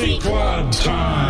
Club time.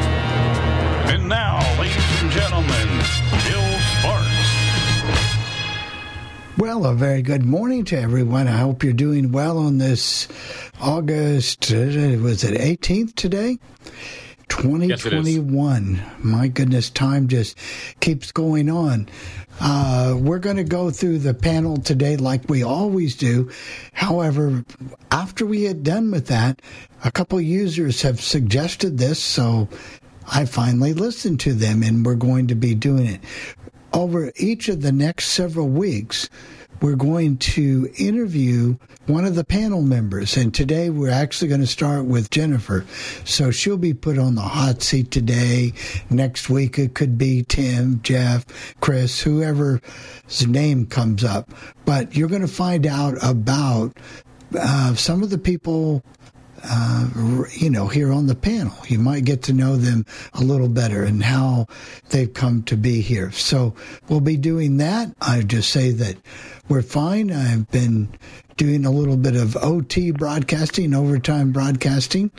And now, ladies and gentlemen, Bill Sparks. Well, a very good morning to everyone. I hope you're doing well on this August, uh, was it 18th today? 2021. My goodness, time just keeps going on. Uh, we're going to go through the panel today like we always do. However, after we get done with that, a couple users have suggested this, so I finally listened to them and we're going to be doing it. Over each of the next several weeks, we're going to interview one of the panel members. And today we're actually going to start with Jennifer. So she'll be put on the hot seat today. Next week it could be Tim, Jeff, Chris, whoever's name comes up. But you're going to find out about uh, some of the people uh, you know, here on the panel. You might get to know them a little better and how they've come to be here. So we'll be doing that. I just say that we're fine. I've been doing a little bit of OT broadcasting, overtime broadcasting,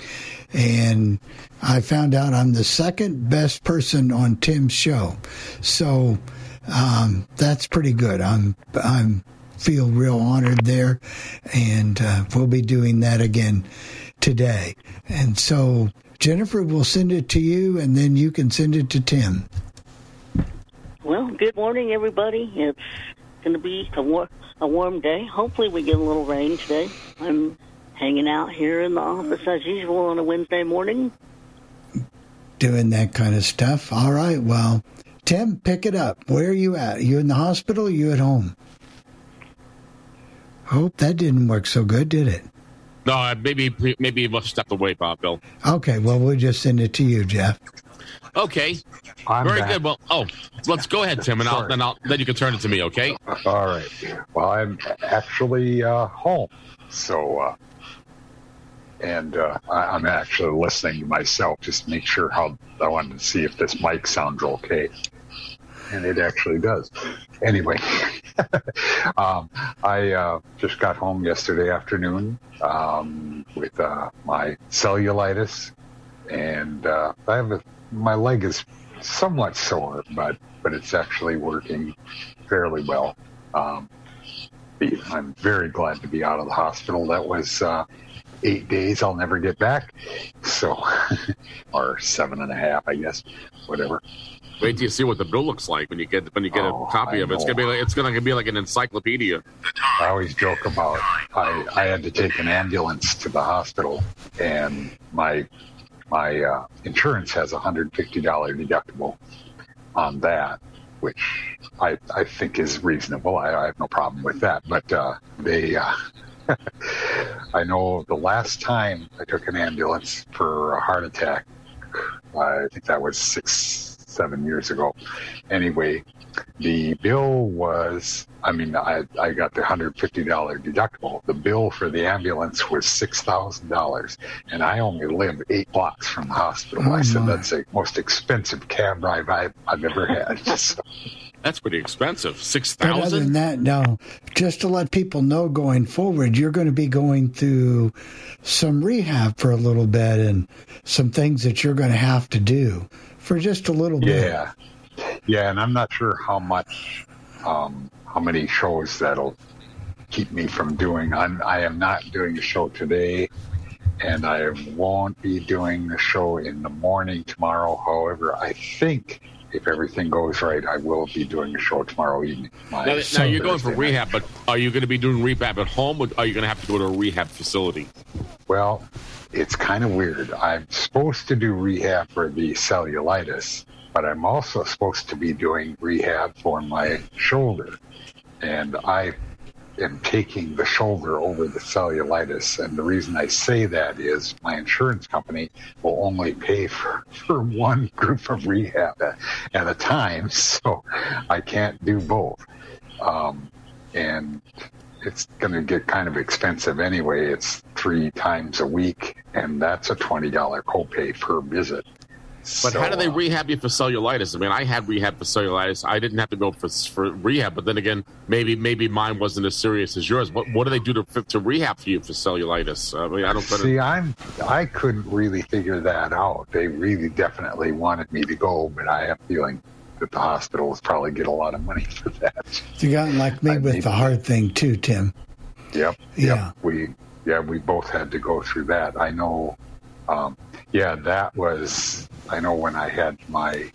and I found out I'm the second best person on Tim's show. So um, that's pretty good. I'm I'm feel real honored there, and uh, we'll be doing that again today. And so Jennifer will send it to you, and then you can send it to Tim. Well, good morning, everybody. It's going to be a, war- a warm day. Hopefully, we get a little rain today. I'm hanging out here in the office as usual on a Wednesday morning. Doing that kind of stuff. All right. Well, Tim, pick it up. Where are you at? Are you in the hospital? Or you at home? Hope that didn't work so good, did it? No, uh, maybe maybe we'll step away, Bob. Bill. Okay. Well, we'll just send it to you, Jeff. Okay. I'm Very back. good. Well, oh, let's go ahead, Tim, and I'll, then I'll then you can turn it to me. Okay. All right. Well, I'm actually uh, home, so uh, and uh, I, I'm actually listening to myself just to make sure how I wanted to see if this mic sounds okay, and it actually does. Anyway, um, I uh, just got home yesterday afternoon um, with uh, my cellulitis and uh, I have a, my leg is somewhat sore, but but it's actually working fairly well. Um, I'm very glad to be out of the hospital. That was uh, eight days I'll never get back. So, or seven and a half, I guess, whatever. Wait till you see what the bill looks like when you get when you get Oh, a copy I of it. It's gonna be like it's gonna be like an encyclopedia. I always joke about I, I had to take an ambulance to the hospital, and my my uh, insurance has a hundred fifty dollar deductible on that, which I I think is reasonable. I, I have no problem with that. But uh, they, uh, I know the last time I took an ambulance for a heart attack, I think that was six seven years ago. Anyway, the bill was i mean i, I got the $150 deductible the bill for the ambulance was $6000 and i only live eight blocks from the hospital Oh, i said my. that's the most expensive cab ride I've, I've ever had So, That's pretty expensive. six thousand. But other than that, no. Just to let people know going forward, you're going to be going through some rehab for a little bit and some things that you're going to have to do for just a little bit. yeah. Yeah and i'm not sure how much um, how many shows that'll keep me from doing. I'm, i am not doing a show today and i won't be doing the show in the morning tomorrow. However i think if everything goes right i will be doing a show tomorrow evening. My Now, now you're going for rehab, but are you going to be doing rehab at home, or are you going to have to go to a rehab facility? Well, it's kind of weird. I'm supposed to do rehab for the cellulitis, but I'm also supposed to be doing rehab for my shoulder. And I am taking the shoulder over the cellulitis. And the reason I say that is my insurance company will only pay for, for one group of rehab at, a time. So I can't do both. Um, and it's going to get kind of expensive anyway. It's three times a week, and that's a twenty dollar copay per visit. But how do they uh, rehab you for cellulitis? I mean, I had rehab for cellulitis. I didn't have to go for for rehab, but then again, maybe maybe mine wasn't as serious as yours. What what do they do to to rehab for you for cellulitis? I mean, I don't. See, I'm I couldn't really figure that out. They really definitely wanted me to go, but I have a feeling that the hospitals probably get a lot of money for that. You got like me I with may- the heart thing too, Tim. Yep. Yeah. Yep. We yeah, we both had to go through that. I know um yeah, that was I know when I had my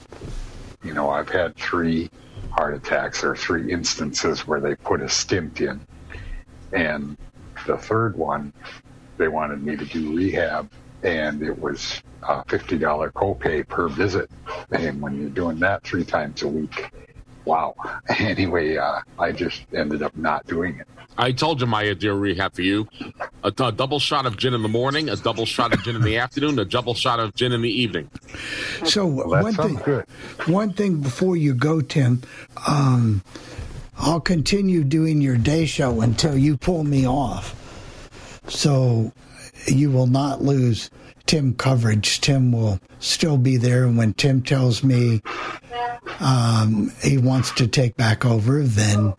you know, I've had three heart attacks or three instances where they put a stint in. And the third one they wanted me to do rehab and it was a fifty dollar copay per visit. And when you're doing that three times a week, wow. Anyway, uh, I just ended up not doing it. I told you my idea of rehab for you: a, a double shot of gin in the morning, a double shot of gin in the afternoon, a double shot of gin in the evening. So that one thing, good. one thing before you go, Tim, um, I'll continue doing your day show until you pull me off. So you will not lose Tim coverage. Tim will still be there, and when Tim tells me um, he wants to take back over, then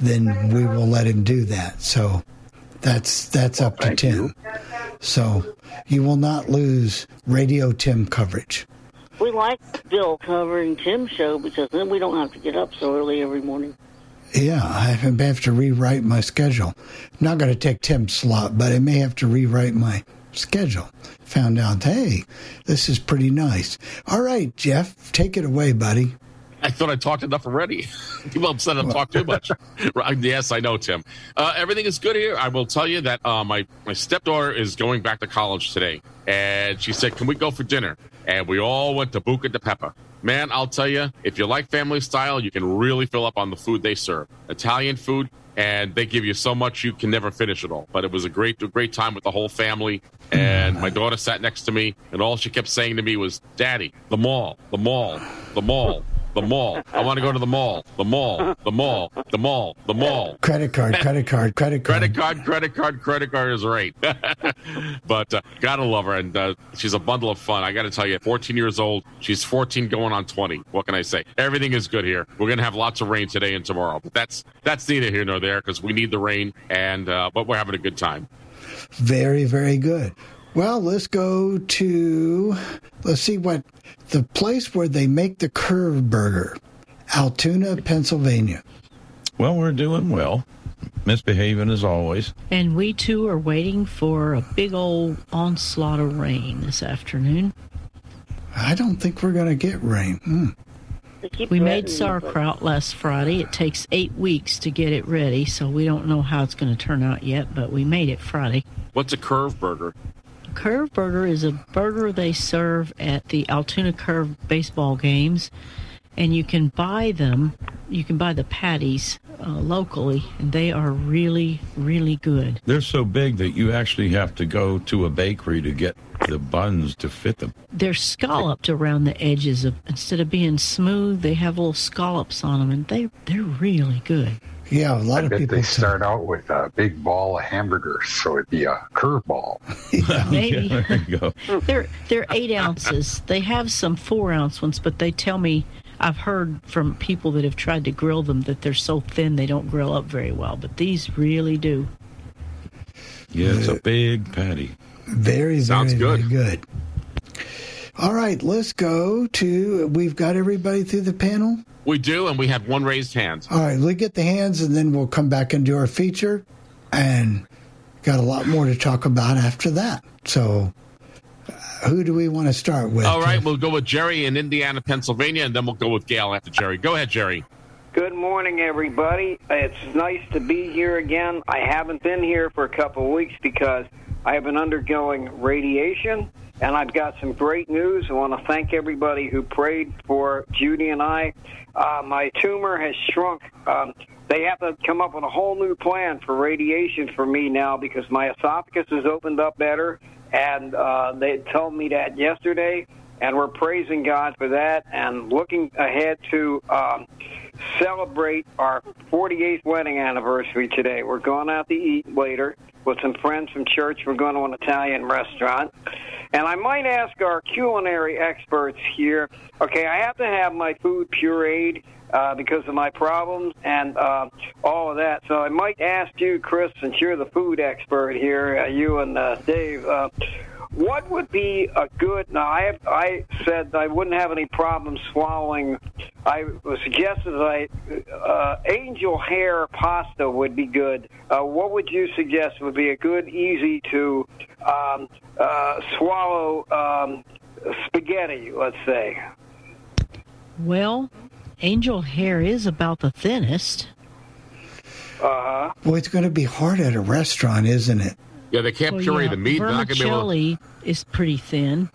then we will let him do that. So that's that's up to thank Tim. you. So you will not lose Radio Tim coverage. We like Bill covering Tim's show because then we don't have to get up so early every morning. Yeah, I may have to rewrite my schedule. I'm not going to take Tim's slot, but I may have to rewrite my schedule. Found out, hey, this is pretty nice. All right, Jeff, take it away, buddy. I thought I talked enough already. People upset I've talked too much. Yes, I know, Tim. Uh, everything is good here. I will tell you that uh, my my stepdaughter is going back to college today, and she said, "Can we go for dinner?" And we all went to Buca di Beppo. Man, I'll tell you, if you like family style, you can really fill up on the food they serve. Italian food, and they give you so much you can never finish it all. But it was a great, a great time with the whole family. And my daughter sat next to me, and all she kept saying to me was, "Daddy, the mall, the mall, the mall." The mall. I want to go to the mall. The mall. The mall. The mall. The mall. Credit card, credit card, credit card. Credit card, credit card, credit card is right. but uh, gotta love her, and uh, she's a bundle of fun. I got to tell you, 14 years old. She's 14 going on 20. What can I say? Everything is good here. We're gonna have lots of rain today and tomorrow, but that's that's neither here nor there because we need the rain, and uh, but we're having a good time. Very, very good. Well, let's go to let's see what the place where they make the curve burger, Altoona, Pennsylvania. Well, we're doing well. Misbehaving as always. And we too are waiting for a big old onslaught of rain this afternoon. I don't think we're going to get rain. Hmm. We made threatening it, but- sauerkraut last Friday. It takes eight weeks to get it ready, so we don't know how it's going to turn out yet, but we made it Friday. What's a curve burger? Curve Burger is a burger they serve at the Altoona Curve baseball games, and you can buy them. You can buy the patties uh, locally, and they are really, really good. They're so big that you actually have to go to a bakery to get the buns to fit them. They're scalloped around the edges of instead of being smooth, they have little scallops on them, and they they're really good. Yeah, a lot I of bet people they tell- start out with a big ball of hamburgers, so it'd be a curveball. Maybe. Yeah, there you go. They're they're eight ounces. They have some four ounce ones, but they tell me I've heard from people that have tried to grill them that they're so thin they don't grill up very well. But these really do. Yeah, it's a uh, big patty. Very, Sounds very, good. very good. All right, let's go to. We've got everybody through the panel. We do, and we have one raised hand. All right, let's get the hands, and then we'll come back and do our feature, and got a lot more to talk about after that. So, uh, who do we want to start with? All right, we'll go with Jerry in Indiana, Pennsylvania, and then we'll go with Gail after Jerry. Go ahead, Jerry. Good morning, everybody. It's nice to be here again. I haven't been here for a couple of weeks because I have been undergoing radiation, and I've got some great news. I want to thank everybody who prayed for Judy and I. Uh, my tumor has shrunk. Um, they have to come up with a whole new plan for radiation for me now because my esophagus has opened up better, and uh, they told me that yesterday and we're praising God for that and looking ahead to um, celebrate our 48th wedding anniversary today. We're going out to eat later with some friends from church. We're going to an Italian restaurant. And I might ask our culinary experts here okay, I have to have my food pureed. Uh, because of my problems and uh, all of that. So I might ask you, Chris, since you're the food expert here, uh, you and uh, Dave, uh, what would be a good? Now, I I said I wouldn't have any problem swallowing. I suggested that I uh, angel hair pasta would be good. Uh, what would you suggest would be a good, easy to um, uh, swallow um, spaghetti? Let's say. Well, angel hair is about the thinnest. Uh huh. Boy, it's going to be hard at a restaurant, isn't it? Yeah, they can't Well, puree yeah, the meat. They're to able. vermicelli is pretty thin.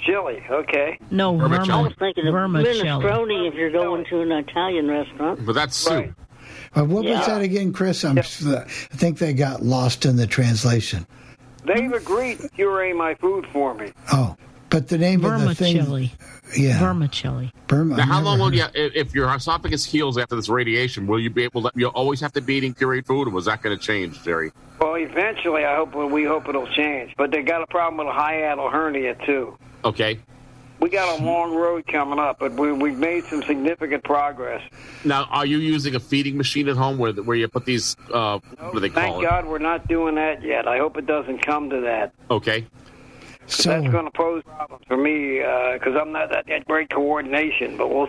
Chili. Okay. No, Vermicelli. I was thinking of vermicelli. minestrone if you're going to an Italian restaurant. But that's soup. Right. Uh, what was that again, Chris? I'm, I think they got lost in the translation. They've agreed to puree my food for me. Oh, but the name of the thing, Vermicelli. yeah, Vermicelli. Burma. Now, I've how long will you, if if your esophagus heals after this radiation, will you be able to, you'll always have to be eating pureed food, or was that going to change, Jerry? Well, eventually, I hope we hope it'll change. But they got a problem with a hiatal hernia too. Okay. We got a long road coming up, but we, we've made some significant progress. Now, are you using a feeding machine at home where where you put these, uh, what do they Thank call it? God we're not doing that yet. I hope it doesn't come to that. Okay. So, That's going to pose problems for me because I'm not that, that great coordination. But we'll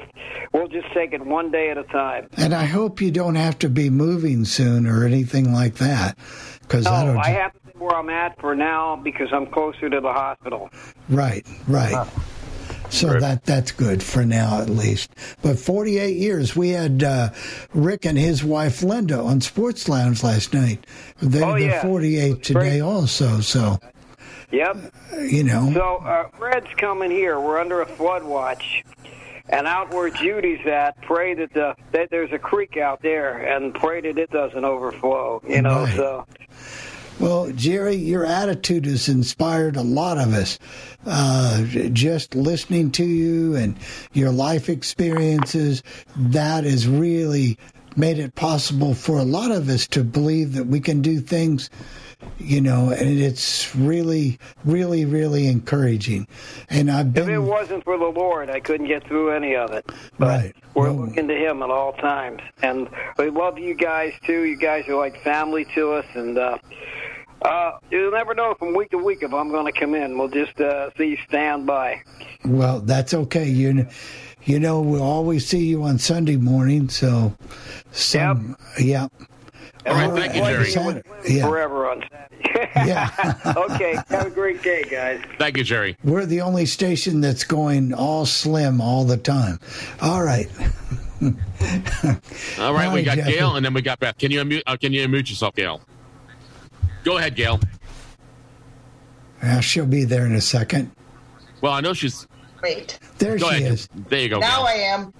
we'll just take it one day at a time. and I hope you don't have to be moving soon or anything like that, because No, that'll. I have to stay where I'm at for now because I'm closer to the hospital. Right, right. So that that's good for now at least. But 48 years, we had uh, Rick and his wife Linda on Sports Lounge last night. They, Oh, they're yeah. 48 today Great. also. So Yep. you know, So uh, Fred's coming here. We're under a flood watch, and out where Judy's at, pray that the that there's a creek out there, and pray that it doesn't overflow. You know, Right. so Well, Jerry, your attitude has inspired a lot of us. Uh, just listening to you and your life experiences, that has really made it possible for a lot of us to believe that we can do things, you know, and it's really, really, really encouraging. And I've been. if it wasn't for the Lord, I couldn't get through any of it. But Right. we're Well- looking to Him at all times, and we love you guys too. You guys are like family to us, and. uh Uh, you'll never know from week to week if I'm going to come in. We'll just uh, see stand by. Well, that's okay. You, you know, we'll always see you on Sunday morning. So, some, yep. All right, thank you, Jerry. Saturday. Yeah. Forever on Saturday. Yeah. okay. Have a great day, guys. Thank you, Jerry. We're the only station that's going all slim all the time. All right. All right, All we got Jeffy. Gail, and then we got Beth. Can you unmute, uh, can you unmute yourself, Gail? Go ahead, Gail. Yeah, she'll be there in a second. Well, I know she's. Wait. There Go she ahead. is. There you go. Now Gail. I am.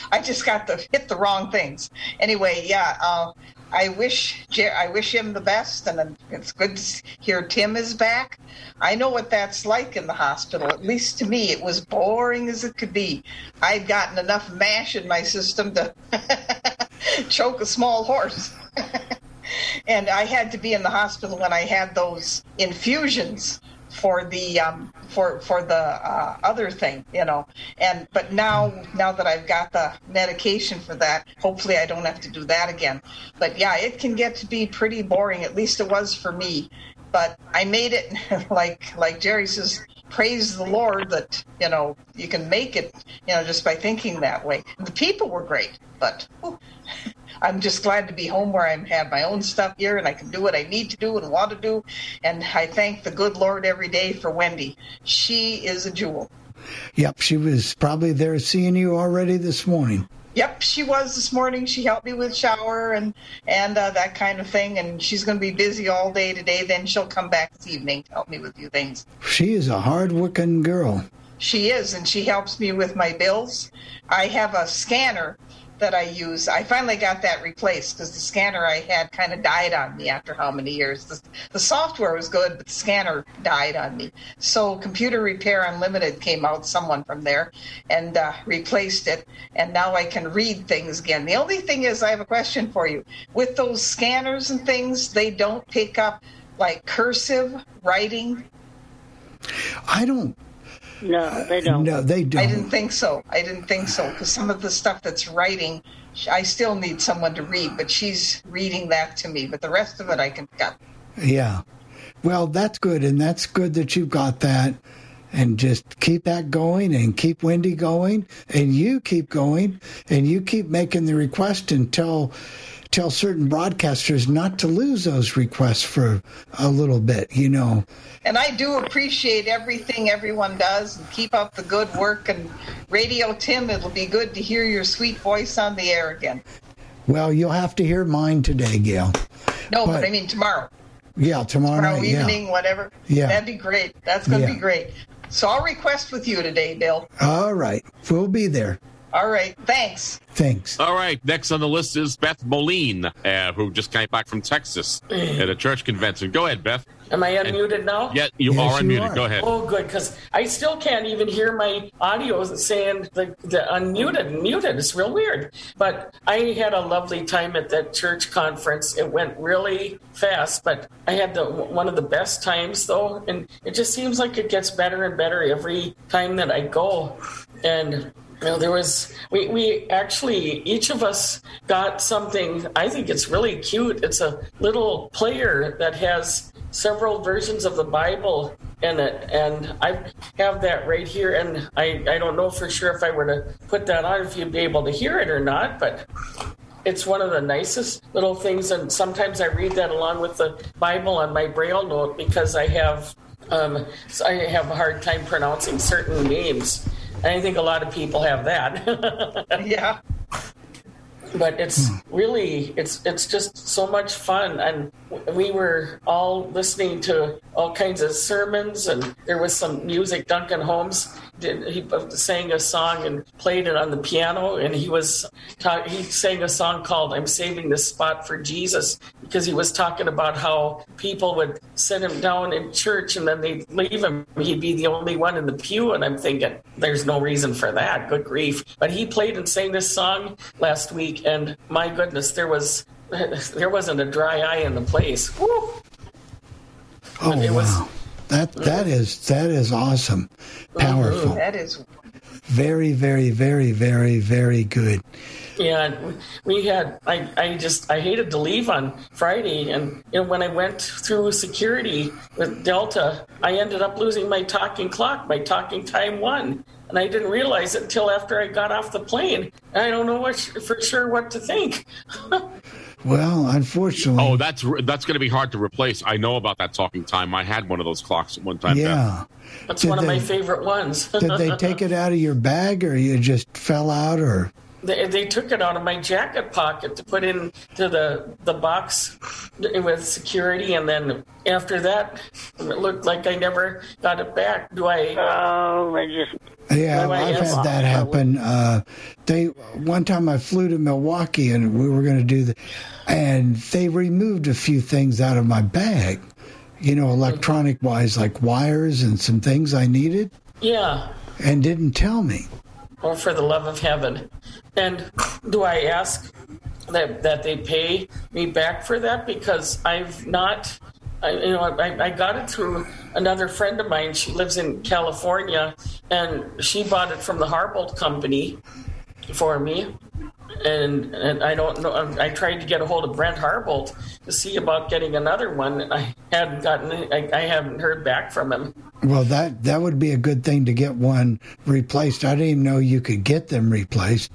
I just got the hit the wrong things. Anyway, yeah. Uh, I wish I wish him the best, and it's good to hear Tim is back. I know what that's like in the hospital. At least to me, it was boring as it could be. I'd gotten enough mash in my system to choke a small horse. and I had to be in the hospital when I had those infusions for the um, for for the uh, other thing, you know. And but now now that I've got the medication for that, hopefully I don't have to do that again. But yeah, it can get to be pretty boring. At least it was for me. But I made it like like Jerry says. Praise the Lord that you know you can make it, you know, just by thinking that way. The people were great, but whew, I'm just glad to be home where I have my own stuff here and I can do what I need to do and want to do. And I thank the good Lord every day for Wendy. She is a jewel. Yep, she was probably there seeing you already this morning. Yep, she was this morning. She helped me with shower and and uh, that kind of thing. And she's going to be busy all day today. Then she'll come back this evening to help me with a few things. She is a hard-working girl. She is, and she helps me with my bills. I have a scanner that I use. I finally got that replaced because the scanner I had kind of died on me after how many years. The, the software was good, but the scanner died on me. So Computer Repair Unlimited came out, someone from there, and uh, replaced it. And now I can read things again. The only thing is, I have a question for you. With those scanners and things, they don't pick up like cursive writing I don't. No, they don't. No, they don't. I didn't think so. I didn't think so because some of the stuff that's writing, I still need someone to read, but she's reading that to me. But the rest of it, I can cut. Yeah. Well, that's good, and that's good that you've got that. And just keep that going and keep Wendy going and you keep going and you keep making the request and tell certain broadcasters not to lose those requests for a little bit, you know. And I do appreciate everything everyone does and keep up the good work. And Radio Tim, it'll be good to hear your sweet voice on the air again. Well, you'll have to hear mine today, Gail. No, but, But- I mean tomorrow, Yeah, tomorrow, tomorrow night. evening, whatever. Yeah. That'd be great. That's going to Yeah. be great. So I'll request with you today, Bill. All right. We'll be there. All right. Thanks. Thanks. All right, next on the list is Beth Moline, uh, who just came back from Texas at a church convention. Go ahead, Beth. Am I unmuted now? Yeah, you Yes, are you unmuted. are. Go ahead. Oh, good, because I still can't even hear my audio saying the, the unmuted and muted. It's real weird. But I had a lovely time at that church conference. It went really fast, but I had the one of the best times though, and it just seems like it gets better and better every time that I go. And you know, there was we, we actually each of us got something. I think it's really cute. It's a little player that has several versions of the Bible in it, and I have that right here. And I I don't know for sure if I were to put that on if you'd be able to hear it or not, but it's one of the nicest little things and sometimes i read that along with the bible on my braille note because i have um, so i have a hard time pronouncing certain names i think a lot of people have that. Yeah. but it's hmm. really it's it's just so much fun. And we were all listening to all kinds of sermons and there was some music duncan holmes did he sang a song and played it on the piano and he was ta- he sang a song called i'm saving this spot for jesus because he was talking about how people would sit him down in church and then they'd leave him he'd be the only one in the pew and i'm thinking there's no reason for that good grief but he played and sang this song last week and my goodness there was there wasn't a dry eye in the place Woo! Oh, it was wow. That that is that is awesome, powerful, That is very very very very very good. Yeah, we had. I, I just I hated to leave on Friday, and you know when I went through security with Delta, I ended up losing my talking clock. My talking time one, and I didn't realize it until after I got off the plane. I don't know what for sure what to think. Well, unfortunately, Oh, that's that's going to be hard to replace. I know about that talking time. I had one of those clocks at one time. Beth. yeah. That's Did one of my favorite ones. Did they take it out of your bag, or you just fell out, or? They, they took it out of my jacket pocket to put into the the box with security, and then after that, it looked like I never got it back. Do I? Oh, I just Yeah, I I've had that happen. Uh, they one time I flew to Milwaukee and we were going to do the, and they removed a few things out of my bag, you know, electronic wise, like wires and some things I needed, Yeah. and didn't tell me. Oh, for the love of heaven! And do I ask that that they pay me back for that because I've not. I, you know, I, I got it through another friend of mine. She lives in California, and she bought it from the Harbolt company for me. And and I don't know. Um, I tried to get a hold of Brent Harbolt to see about getting another one. I hadn't gotten. I, I haven't heard back from him. Well, that that would be a good thing to get one replaced. I didn't even know you could get them replaced,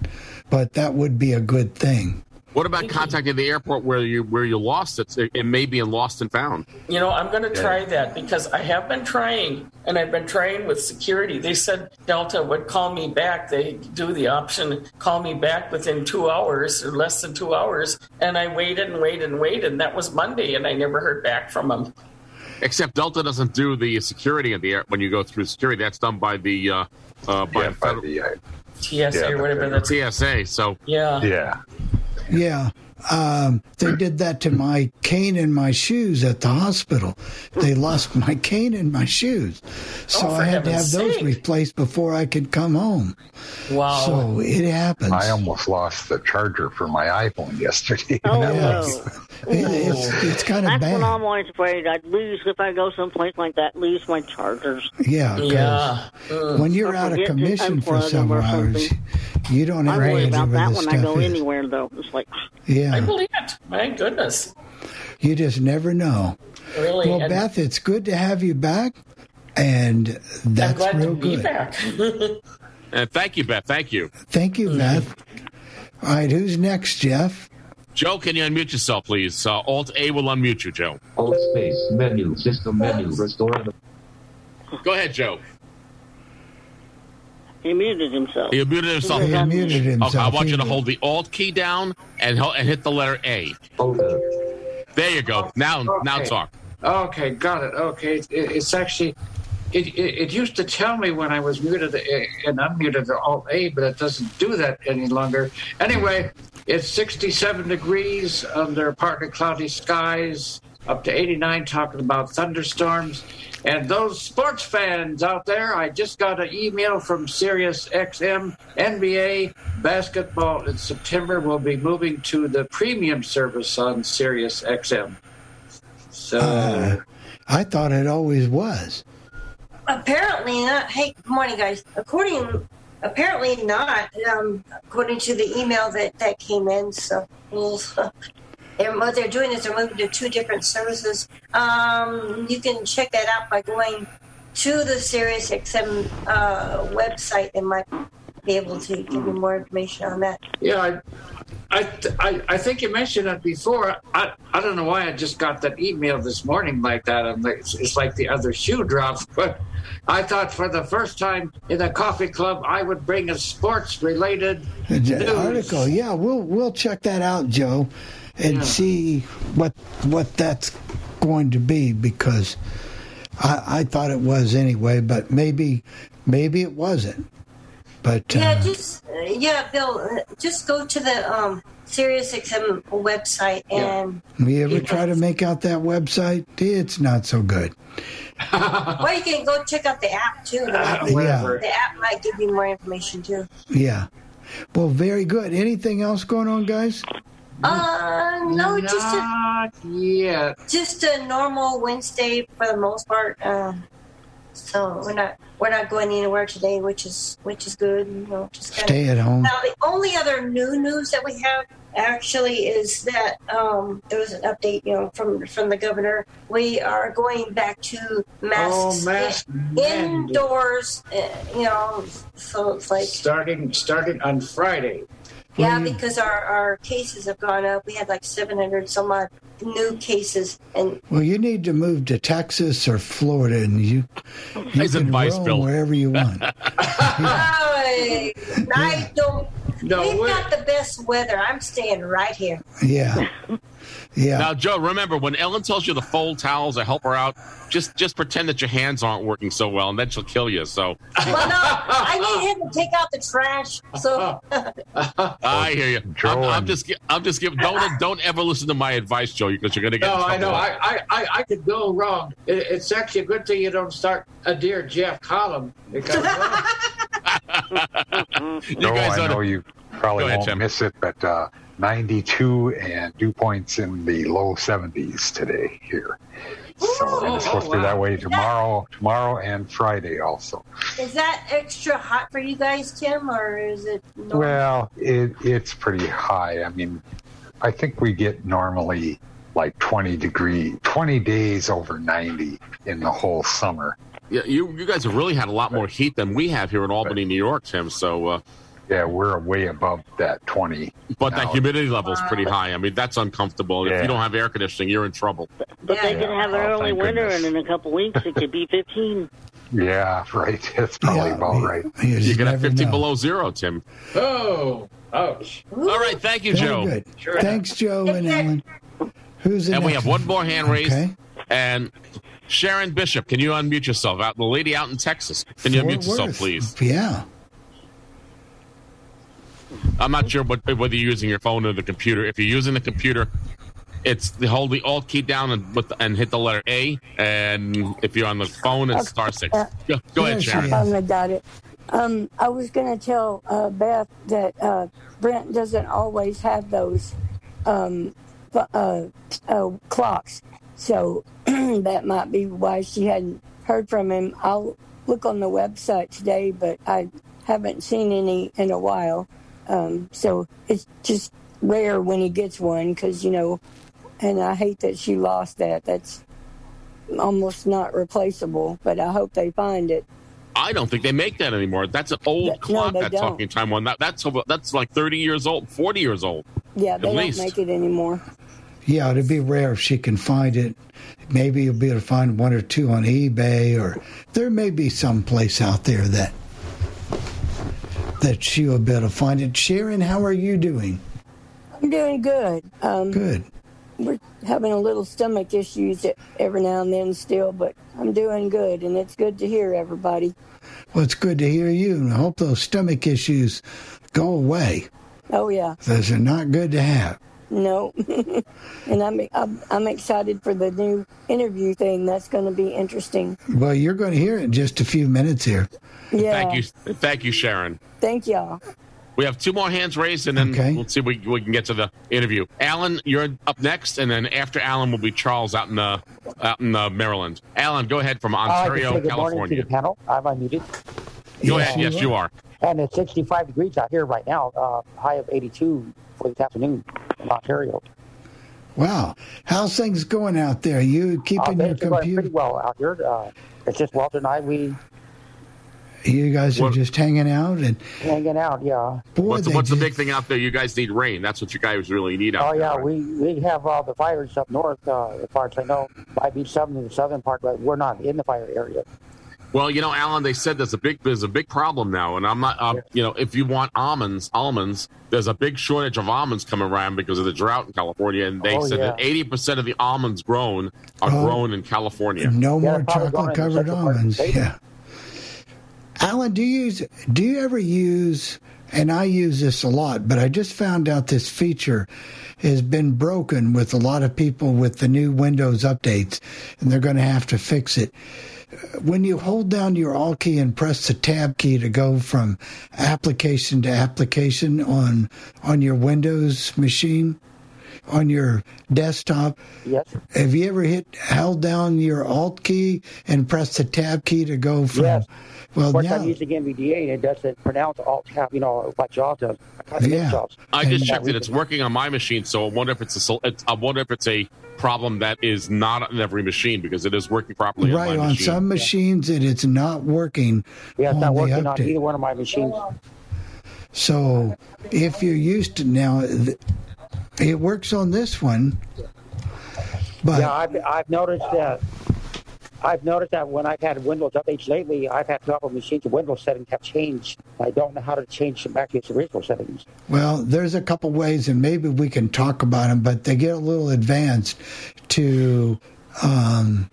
but that would be a good thing. What about contacting the airport where you where you lost it? It, it may be in lost and found. You know, I'm going to try that because I have been trying, and I've been trying with security. They said Delta would call me back. They do the option, call me back within two hours or less than two hours. And I waited and waited and waited. And that was Monday, and I never heard back from them. Except Delta doesn't do the security in the air when you go through security. That's done by the uh, uh, by, Yeah, by federal- the, uh, TSA Yeah, or whatever the- that's. TSA. So Yeah. yeah. Yeah. Um, they did that to my cane and my shoes at the hospital. They lost my cane and my shoes. So Oh, I had to have heaven's those replaced before I could come home. Wow. So it happens. I almost lost the charger for my iPhone yesterday. oh Yeah. no. It- it's it's kind of That's what I'm bad. always afraid I'd lose if I go someplace like that. Lose my chargers. Yeah. 'cause yeah. When you're Or out of commission for unplug 'em or several hours, you don't I have worry any idea about that the when I go is. anywhere, though. It's like, I Yeah. believe it. My goodness. You just never know. Really. Well, And Beth, it's good to have you back, and I'm that's glad real to be good. back. and thank you, Beth. Thank you, Thank you, Beth. All right, who's next, Jeff? Joe. Can you unmute yourself, please? Uh, Alt A will unmute you, Joe. Alt space menu system menu restore the Go ahead, Joe. He muted himself. He muted himself. He muted himself. Okay, I want you to hold the Alt key down and and hit the letter A. folder. There you go. Now, now Okay. talk. Okay, got it. Okay, it, it's actually. It, it, it used to tell me when I was muted eh, and unmuted the Alt A, but it doesn't do that any longer. Anyway, it's 67 degrees under partly cloudy skies, up to 89, talking about thunderstorms. And those sports fans out there, I just got an email from Sirius XM NBA basketball in September will be moving to the premium service on Sirius XM. So. Uh, I thought it always was. Apparently not. Hey, good morning, guys. According, apparently not. Um, according to the email that that came in, so we'll, and what they're doing is they're moving to two different services. Um, you can check that out by going to the Sirius XM uh, website. They might be able to give you more information on that. Yeah, I, I, I, I think you mentioned it before. I, I don't know why I just got that email this morning like that. I'm like, it's, it's like the other shoe dropped. But I thought for the first time in the coffee club, I would bring a sports related The article, yeah, we'll we'll check that out, Joe, and Yeah. see what what that's going to be because I, I thought it was anyway, but maybe maybe it wasn't. But Yeah, uh, just uh, yeah, Bill. uh, Just go to the um, Sirius XM website and. we ever try to make out that website? It's not so good. Well, you can go check out the app too. The, Yeah. the app might give you more information too. Yeah. Well, very good. Anything else going on, guys? Uh, no, just a, Not yet. just a normal Wednesday for the most part. Um, so we're not we're not going anywhere today, which is which is good. You know, just kinda- Stay at home. Now the only other new news that we have actually is that um, there was an update, you know, from from the governor. We are going back to masks Oh, mask in- indoors. Uh, you know, so it's like Starting starting on Friday. Yeah, because our, our cases have gone up. We had like 700 some odd new cases, and Well, you need to move to Texas or Florida, and you you His can advice, roam Bill. wherever you want. I, I don't. No, We've we're- got the best weather. I'm staying right here. Yeah, yeah. Now, Joe, remember when Ellen tells you to fold towels or help her out, just just pretend that your hands aren't working so well, and then she'll kill you. So Well, no, I need him to take out the trash. So I hear you. Joe I'm, I'm just gi- I'm just giving. Don't don't ever listen to my advice, Joe, because you're going to get. No, in I know. I, I, I, I could go wrong. It, it's actually a good thing you don't start a dear Jeff column because well, You no, guys I know to- you probably Go ahead, won't Tim. miss it, but uh, 92 and dew points in the low 70s today here. So and it's Ooh, supposed to oh, be that way tomorrow, tomorrow and Friday also. is that extra hot for you guys, Tim, or is it? normal? Well, it, it's pretty high. I mean, I think we get normally like 20 degree, 20 days over 90 in the whole summer. Yeah, you you guys have really had a lot more heat than we have here in Albany, New York, Tim. So, uh, Yeah, we're way above that 20. but that humidity level is pretty high. I mean, that's uncomfortable. If you don't have air conditioning, you're in trouble. But they Yeah. could have an Oh, early winter, goodness. and in a couple weeks it could be 15. Yeah, right. That's probably Yeah, about you- right. You, You just can have never 15 know. below zero, Tim. oh, ouch. All right, thank you, Very Joe. good. Sure. Thanks, Joe and Ellen. Who's the And we have one more hand raised. Okay. And Sharon Bishop, can you unmute yourself? Out the lady out in Texas, can you Fort unmute yourself, please? Yeah. I'm not sure what, whether you're using your phone or the computer. If you're using the computer, it's the hold the Alt key down and with, and hit the letter A. And if you're on the phone, it's star six. Go, go ahead, There she Sharon. is. Um, I got it. Um, I was going to tell uh, Beth that uh, Brent doesn't always have those um, fu- uh, uh, clocks, so that might be why she hadn't heard from him. I'll look on the website today, but I haven't seen any in a while. Um, so it's just rare when he gets one because you know, and I hate that she lost that. That's almost not replaceable, but I hope they find it. I don't think they make that anymore. That's an old clock. that don't. talking time one. That, that's over- that's like 30 years old, 40 years old. Yeah, they don't least. make it anymore. Yeah, it'd be rare if she can find it. Maybe you'll be able to find one or two on eBay, or there may be some place out there that that she will be able to find it. Sharon, how are you doing? I'm doing good. Um, Good. We're having a little stomach issues every now and then still, but I'm doing good, and it's good to hear everybody. Well, it's good to hear you, and I hope those stomach issues go away. Oh yeah, Those are not good to have. No, and I'm, I'm I'm excited for the new interview thing. That's going to be interesting. Well, you're going to hear it in just a few minutes here. Yeah, Thank you, thank you, Sharon. Thank y'all. We have two more hands raised, and then Okay. we'll see if we, we can get to the interview. Alan, you're up next, and then after Alan will be Charles out in uh, out in uh, Maryland. Alan, go ahead from I'd like to Ontario, say good morning to California. the panel. I'm unmuted. Go Yes, ahead. you Yes, are. you are. And it's 65 degrees out here right now, uh, high of 82 for this afternoon in Ontario. Wow. How's things going out there? You Uh, keeping your things going computer? pretty well out here. Uh, it's just Walter and I, we You guys are What- just hanging out, and hanging out, yeah. boy, What's, they what's the big thing out there? You guys need rain. That's what you guys really need out Oh, there. yeah, right? we, we have uh, the fires up north, uh, as far as I know, by Beach 7 in the southern part, but we're not in the fire area. Well, you know, Alan, they said there's a big there's a big problem now, and I'm not. Um, You know, if you want almonds, almonds, there's a big shortage of almonds coming around because of the drought in California, and they Oh, said yeah. that 80 percent of the almonds grown are Oh. grown in California. No Yeah, more chocolate going in covered the central part of the almonds. Yeah. Alan, do you use do you ever use and I use this a lot, but I just found out this feature has been broken with a lot of people with the new Windows updates and they're going to have to fix it. When you hold down your Alt key and press the Tab key to go from application to application on on your Windows machine, on your desktop. Yes. Have you ever hit held down your Alt key and pressed the Tab key to go from? Yes. Well, of course, now I'm using NVDA and it doesn't pronounce alt tab, you know, like Jaws does. I Yeah. miss Jaws. I just And- checked it. It's working on my machine, so I wonder if it's a. sol- it's- I wonder if it's a problem that is not on every machine because it is working properly right on my on machine. some machines it is not working. Yeah, it's not the working on update. either one of my machines. So if you're used to now, it works on this one. But yeah, I've, I've noticed that. I've noticed that when I've had Windows updates lately, I've had of machines. The Windows settings have changed. I don't know how to change them back to its original settings. Well, there's a couple ways, and maybe we can talk about them, but they get a little advanced to, um,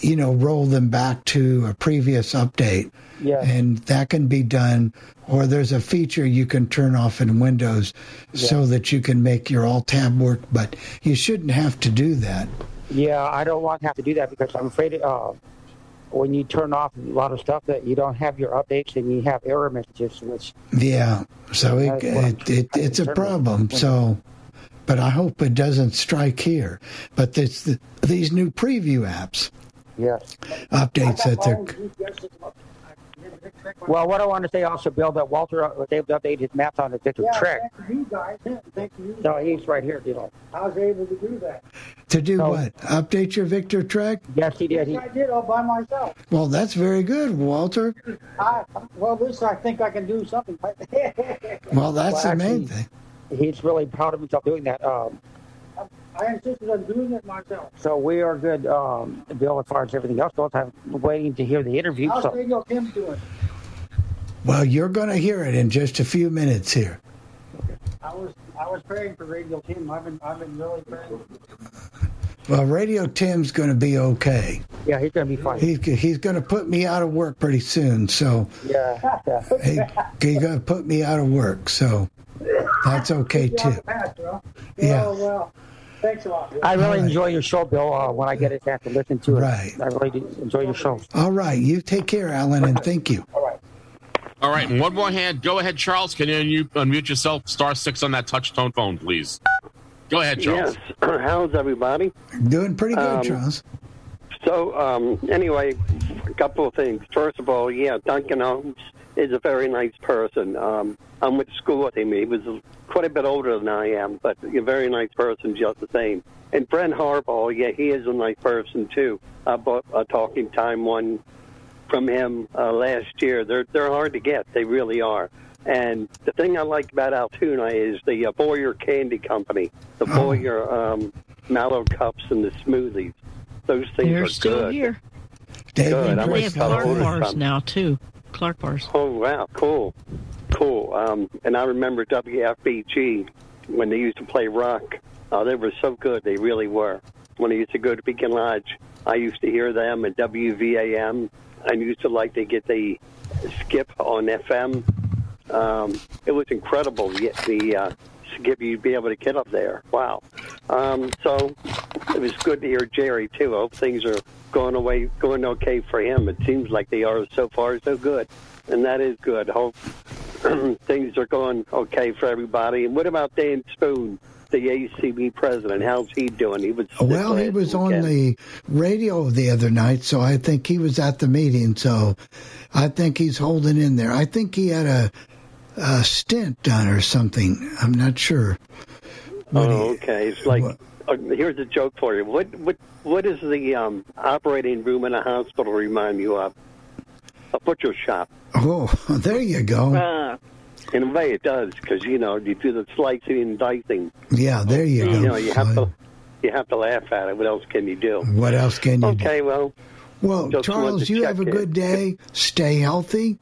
you know, roll them back to a previous update. Yeah. And that can be done, or there's a feature you can turn off in Windows so that you can make your Alt tab work, but you shouldn't have to do that. Yeah, I don't want to have to do that because I'm afraid uh, when you turn off a lot of stuff that you don't have your updates and you have error messages, which Yeah. So it, That's what I'm- it, it it's a problem. So, but I hope it doesn't strike here. But this, these new preview apps, yes. updates that they're Well, what I want to say also, Bill, that Walter uh, was able to update his maps on the Victor Trek. Thank you guys. Thank you. So he's right here, you know. I was able to do that. to do what? Update your Victor Trek? Yes, he did. He, I did all by myself. Well, that's very good, Walter. I, well, this I think I can do something. Well, that's Well, the main thing. he's really proud of himself doing that. Um, I insisted on doing it myself. so we are good, um, Bill, as far as everything else goes. I'm waiting to hear the interview. How's So, Radio Tim doing? Well, you're going to hear it in just a few minutes here. I was I was praying for Radio Tim. I've been I've been really praying. Well, Radio Tim's going to be okay. yeah, he's going to be fine. He, he's going to put me out of work pretty soon. So yeah, yeah. he, he's going to put me out of work. So that's okay Get you out too. the. Yeah. Well, well, thanks a lot. Bill. I really All right. enjoy your show, Bill, uh, when I get a chance to listen to it. Right. I really enjoy your show. All right. You take care, Alan, and thank you. All right, and one more hand. Go ahead, Charles. Can you unmute yourself? Star six on that touch tone phone, please. Go ahead, Charles. Yes. How's everybody? Doing pretty good, Um, Charles. So, um, anyway, a couple of things. First of all, yeah, Duncan Holmes is a very nice person. Um, I went to school with him. He was quite a bit older than I am, but a very nice person just the same. And Brent Harbaugh, yeah, he is a nice person too. I bought a talking time one from him uh, last year. They're they're hard to get. They really are. And the thing I like about Altoona is the uh, Boyer Candy Company, the Boyer um, Mallow Cups and the smoothies. Those things They're are still good. here. Good. I'm They a have fellow Clark older bars son. now too. Clark bars. Oh wow, cool, cool. Um, and I remember WFBG when they used to play rock. Uh, they were so good. They really were. When I used to go to Beacon Lodge, I used to hear them at WVAM. I used to like to get the skip on FM. Um, it was incredible. The, the uh, skip you'd be able to get up there. Wow. Um, so it was good to hear Jerry too. I hope things are going away, going okay for him. It seems like they are so far, so good, and that is good. Hope things are going okay for everybody. And what about Dan Spoone, the ACB president? How's he doing? He was Well, he was on the radio the other night, so I think he was at the meeting. So I think he's holding in there. I think he had a, a stint done or something. I'm not sure. Oh, okay. It's like uh, here's a joke for you. What what what does the um, operating room in a hospital remind you of? A butcher shop. Oh, there you go. Uh, in a way, it does because you know you do the slicing and dicing. Yeah, there you go. You know, you have to you have to laugh at it. What else can you do? What else can you do? Okay, well, Well, wanted Charles, you have a good day. Stay healthy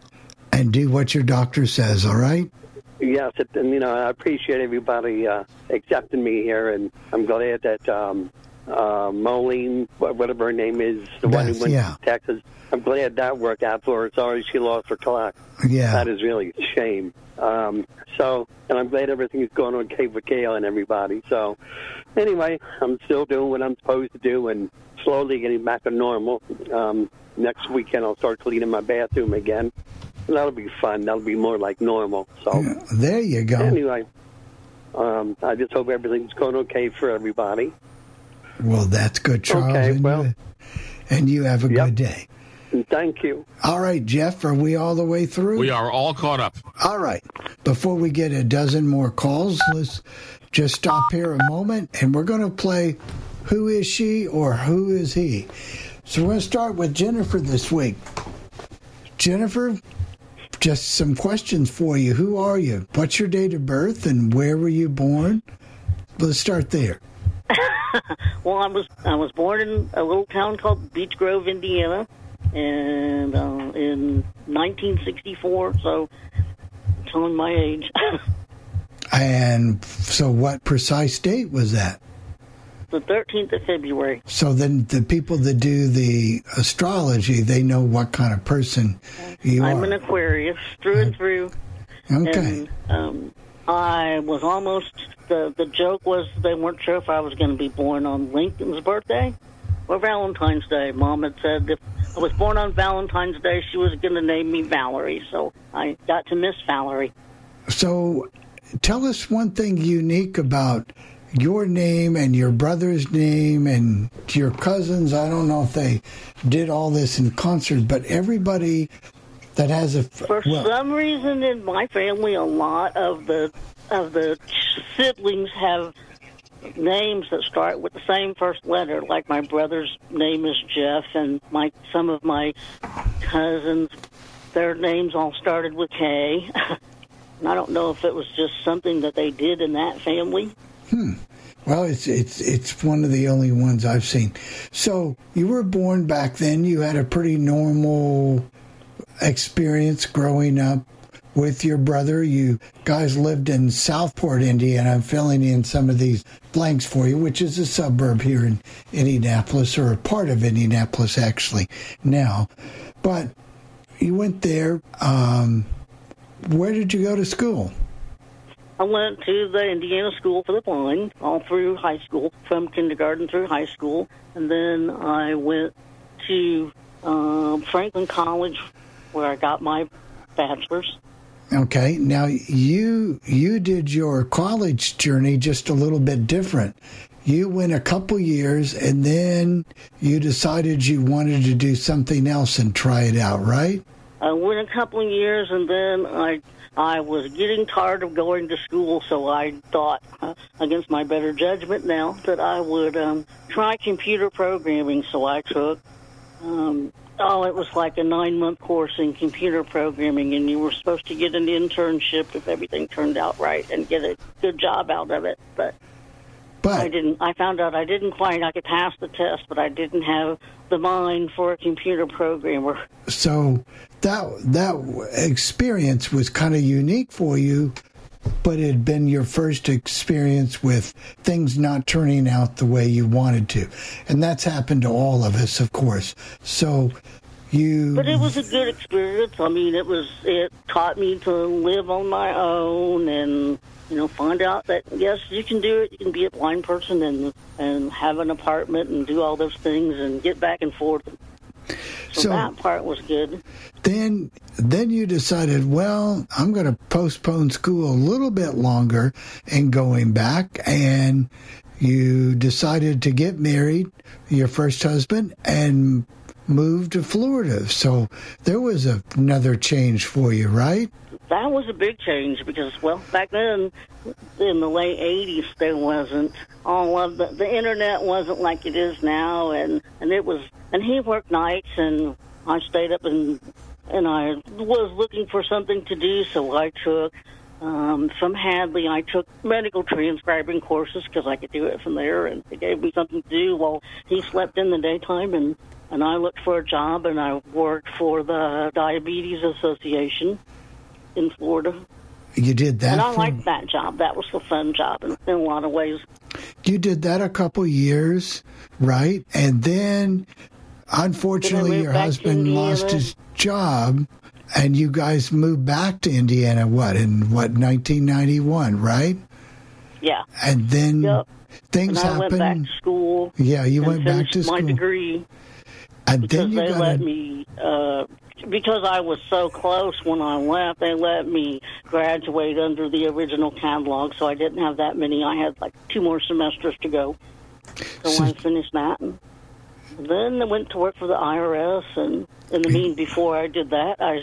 and do what your doctor says, all right? Yes, it, and you know I appreciate everybody uh, accepting me here, and I'm glad that um, uh, Moline, whatever her name is, the one who went yeah. to Texas. I'm glad that worked out for her. Sorry she lost her clock. Yeah. that is really a shame. Um, so, and I'm glad everything is going okay with Gail and everybody. So, anyway, I'm still doing what I'm supposed to do, and slowly getting back to normal. Um, next weekend I'll start cleaning my bathroom again. That'll be fun. That'll be more like normal. So. There you go. Anyway, Um, I just hope everything's going okay for everybody. Well, that's good, Charles. Okay, and, well- you, and you have a good day. Thank you. All right, Jeff, are we all the way through? We are all caught up. All right. Before we get a dozen more calls, let's just stop here a moment and we're going to play Who is She or Who is He? So we're going to start with Jennifer this week. Jennifer, just some questions for you. Who are you? What's your date of birth and where were you born? Let's start there. well, I was I was born in a little town called Beech Grove, Indiana, and uh, in 1964. So, telling my age. And so, what precise date was that? the 13th of February. So then, the people that do the astrology, they know what kind of person you are. I'm an Aquarius through and through. Okay. And um, I was almost the the joke was they weren't sure if I was going to be born on Lincoln's birthday or Valentine's Day. Mom had said if I was born on Valentine's Day, she was going to name me Valerie. So I got to miss Valerie. So, tell us one thing unique about your name and your brother's name and your cousins. I don't know if they did all this in concert, but everybody that has a For well, some reason, in my family, a lot of the of the siblings have names that start with the same first letter. Like my brother's name is Jeff, and my some of my cousins, their names all started with K. and I don't know if it was just something that they did in that family. Hmm. Well, it's it's it's one of the only ones I've seen. So you were born back then. You had a pretty normal experience growing up with your brother. You guys lived in Southport, Indiana. I'm filling in some of these blanks for you, which is a suburb here in Indianapolis, or a part of Indianapolis actually now. But you went there. Um, where did you go to school? I went to the Indiana School for the Blind all through high school, from kindergarten through high school, and then I went to um, Franklin College, where I got my bachelor's. Okay, now you you did your college journey just a little bit different. You went a couple years and then you decided you wanted to do something else and try it out, right? I went a couple of years, and then I I was getting tired of going to school, so I thought, uh, against my better judgment now, that I would um, try computer programming. So I took um, oh, it was like a nine month course in computer programming, and you were supposed to get an internship if everything turned out right and get a good job out of it. But, I didn't. I found out I didn't quite. I could pass the test, but I didn't have the mind for a computer programmer. So that that experience was kind of unique for you, but it had been your first experience with things not turning out the way you wanted to, and that's happened to all of us, of course. So you But it was a good experience. I mean, it was. It taught me to live on my own and you know find out that yes, you can do it. You can be a blind person and and have an apartment and do all those things and get back and forth. So, So- that part was good. then then you decided, well, I'm going to postpone school a little bit longer and going back and you decided to get married, your first husband and move to Florida. So there was a, another change for you, right? That was a big change because, well, back then, in the late '80s, there wasn't all of the the internet wasn't like it is now, and and it was. And he worked nights, and I stayed up and and I was looking for something to do, so I took. Um, from Hadley, I took medical transcribing courses because I could do it from there, and it gave me something to do while he slept in the daytime. And and I looked for a job, and I worked for the Diabetes Association in Florida. You did that. and I liked that job. That was a fun job in, in a lot of ways. You did that a couple years, right? And then, unfortunately, moved your husband lost his job, and you guys moved back to Indiana. What in what 1991, right? Yeah. And then things and I went back happened. to school. Yeah, you went back to finished my school. degree And then you they got let a, me uh, because I was so close when I left, they let me graduate under the original catalog, so I didn't have that many. I had like two more semesters to go. So, I finished that. And then I went to work for the IRS, and in the mm-hmm. mean, before I did that, I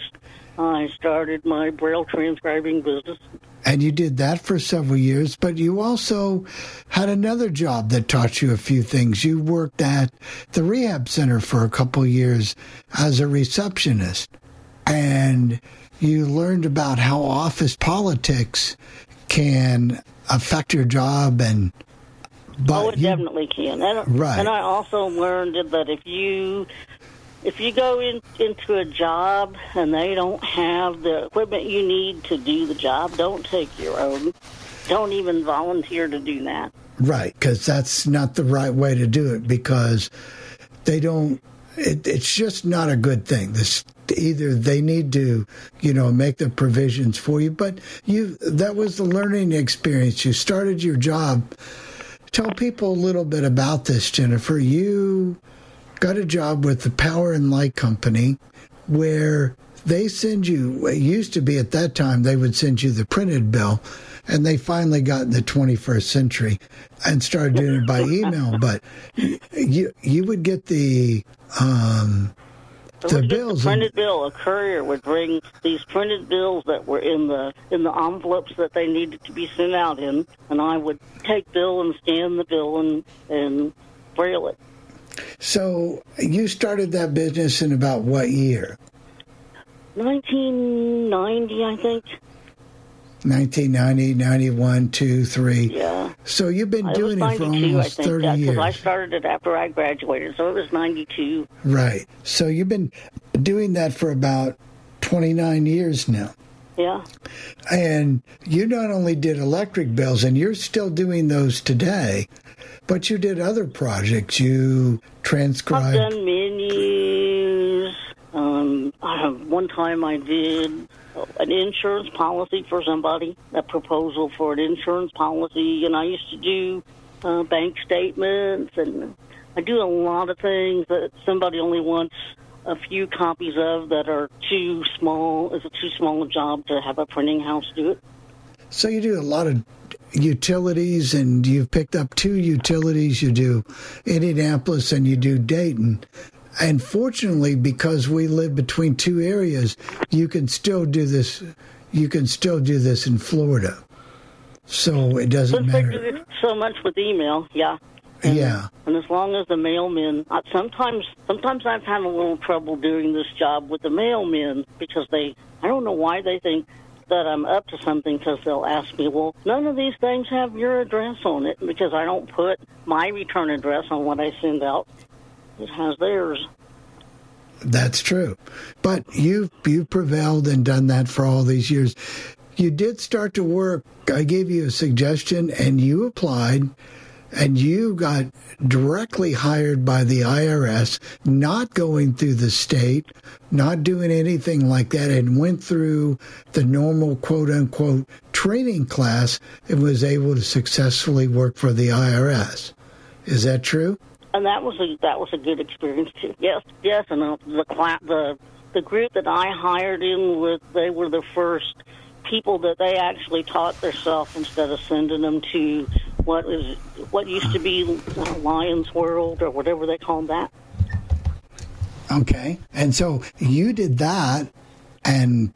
I started my braille transcribing business. And you did that for several years, but you also had another job that taught you a few things. You worked at the rehab center for a couple of years as a receptionist, and you learned about how office politics can affect your job and but oh, it you- definitely can. And, Right. and I also learned that if you if you go in, into a job and they don't have the equipment you need to do the job, don't take your own. Don't even volunteer to do that. Right, because that's not the right way to do it because they don't. It, it's just not a good thing. This either they need to, you know, make the provisions for you, but you that was the learning experience. You started your job. Tell people a little bit about this, Jennifer. You got a job with the Power and Light Company where they send you it used to be at that time they would send you the printed bill and they finally got in the 21st century and started doing it by email but you you would get the um So the bills the printed bill. A courier would bring these printed bills that were in the in the envelopes that they needed to be sent out in, and I would take bill and scan the bill and and braille it. So you started that business in about what year 1990, I think. 1990 91 2 3 Yeah. so you've been I doing it for 92, I almost think, 30 because years I started it after I graduated, so it was 92. right so you've been doing that for about 29 years now Yeah. And you not only did electric bills, and you're still doing those today, but you did other projects. You I've transcribed. done menus. Um, I, one time I did an insurance policy for somebody, a proposal for an insurance policy, and I used to do uh, bank statements, and I do a lot of things that somebody only wants a few copies of that are too small. It's a too small a job to have a printing house do it. So you do a lot of utilities, and you've picked up two utilities. You do Indianapolis and you do Dayton. And fortunately, because we live between two areas, you can still do this. You can still do this in Florida. So it doesn't Since they matter. do so much with email, yeah. Yeah. And as long as the mailmen, sometimes sometimes I've had a little trouble doing this job with the mailmen because they, I don't know why they think that I'm up to something because they'll ask me, well, none of these things have your address on it because I don't put my return address on what I send out. It has theirs. That's true. But you've you've prevailed and done that for all these years. You did start to work. I gave you a suggestion and you applied and you got directly hired by the IRS, not going through the state, not doing anything like that, and went through the normal quote unquote training class and was able to successfully work for the IRS. Is that true? and that was a that was a good experience too. Yes, yes, and uh, the the the group that I hired in with they were the first people that they actually taught themselves instead of sending them to what is what used to be Lions World or whatever they called that. Okay. And so you did that, and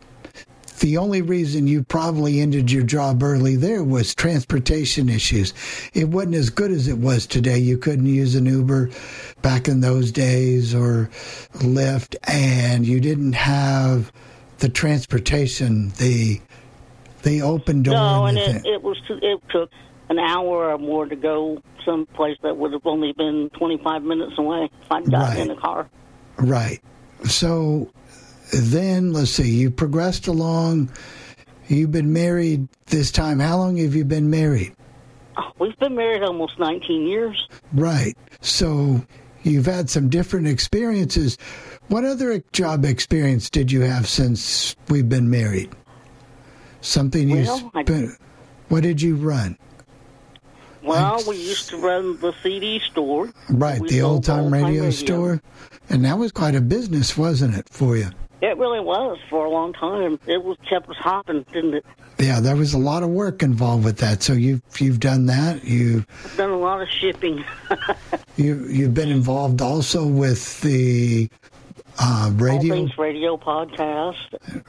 the only reason you probably ended your job early there was transportation issues. It wasn't as good as it was today. You couldn't use an Uber back in those days or Lyft, and you didn't have the transportation, the the open door. No, and the it, it was it took an hour or more to go someplace that would have only been twenty five minutes away if I'd gotten in the car. Right. So then let's see, you progressed along. You've been married this time. How long have you been married? Oh, We've been married almost nineteen years. Right. So you've had some different experiences. What other job experience did you have since we've been married? Something you Well, I-. What did you run? Well, we used to run the CD store. Right, We the old time old-time radio, store. And that was quite a business, wasn't it, for you? It really was for a long time. It was kept us hopping, didn't it? Yeah, there was a lot of work involved with that. So you've you've done that. You I've done a lot of shipping. you you've been involved also with the uh, All radio, things radio podcast.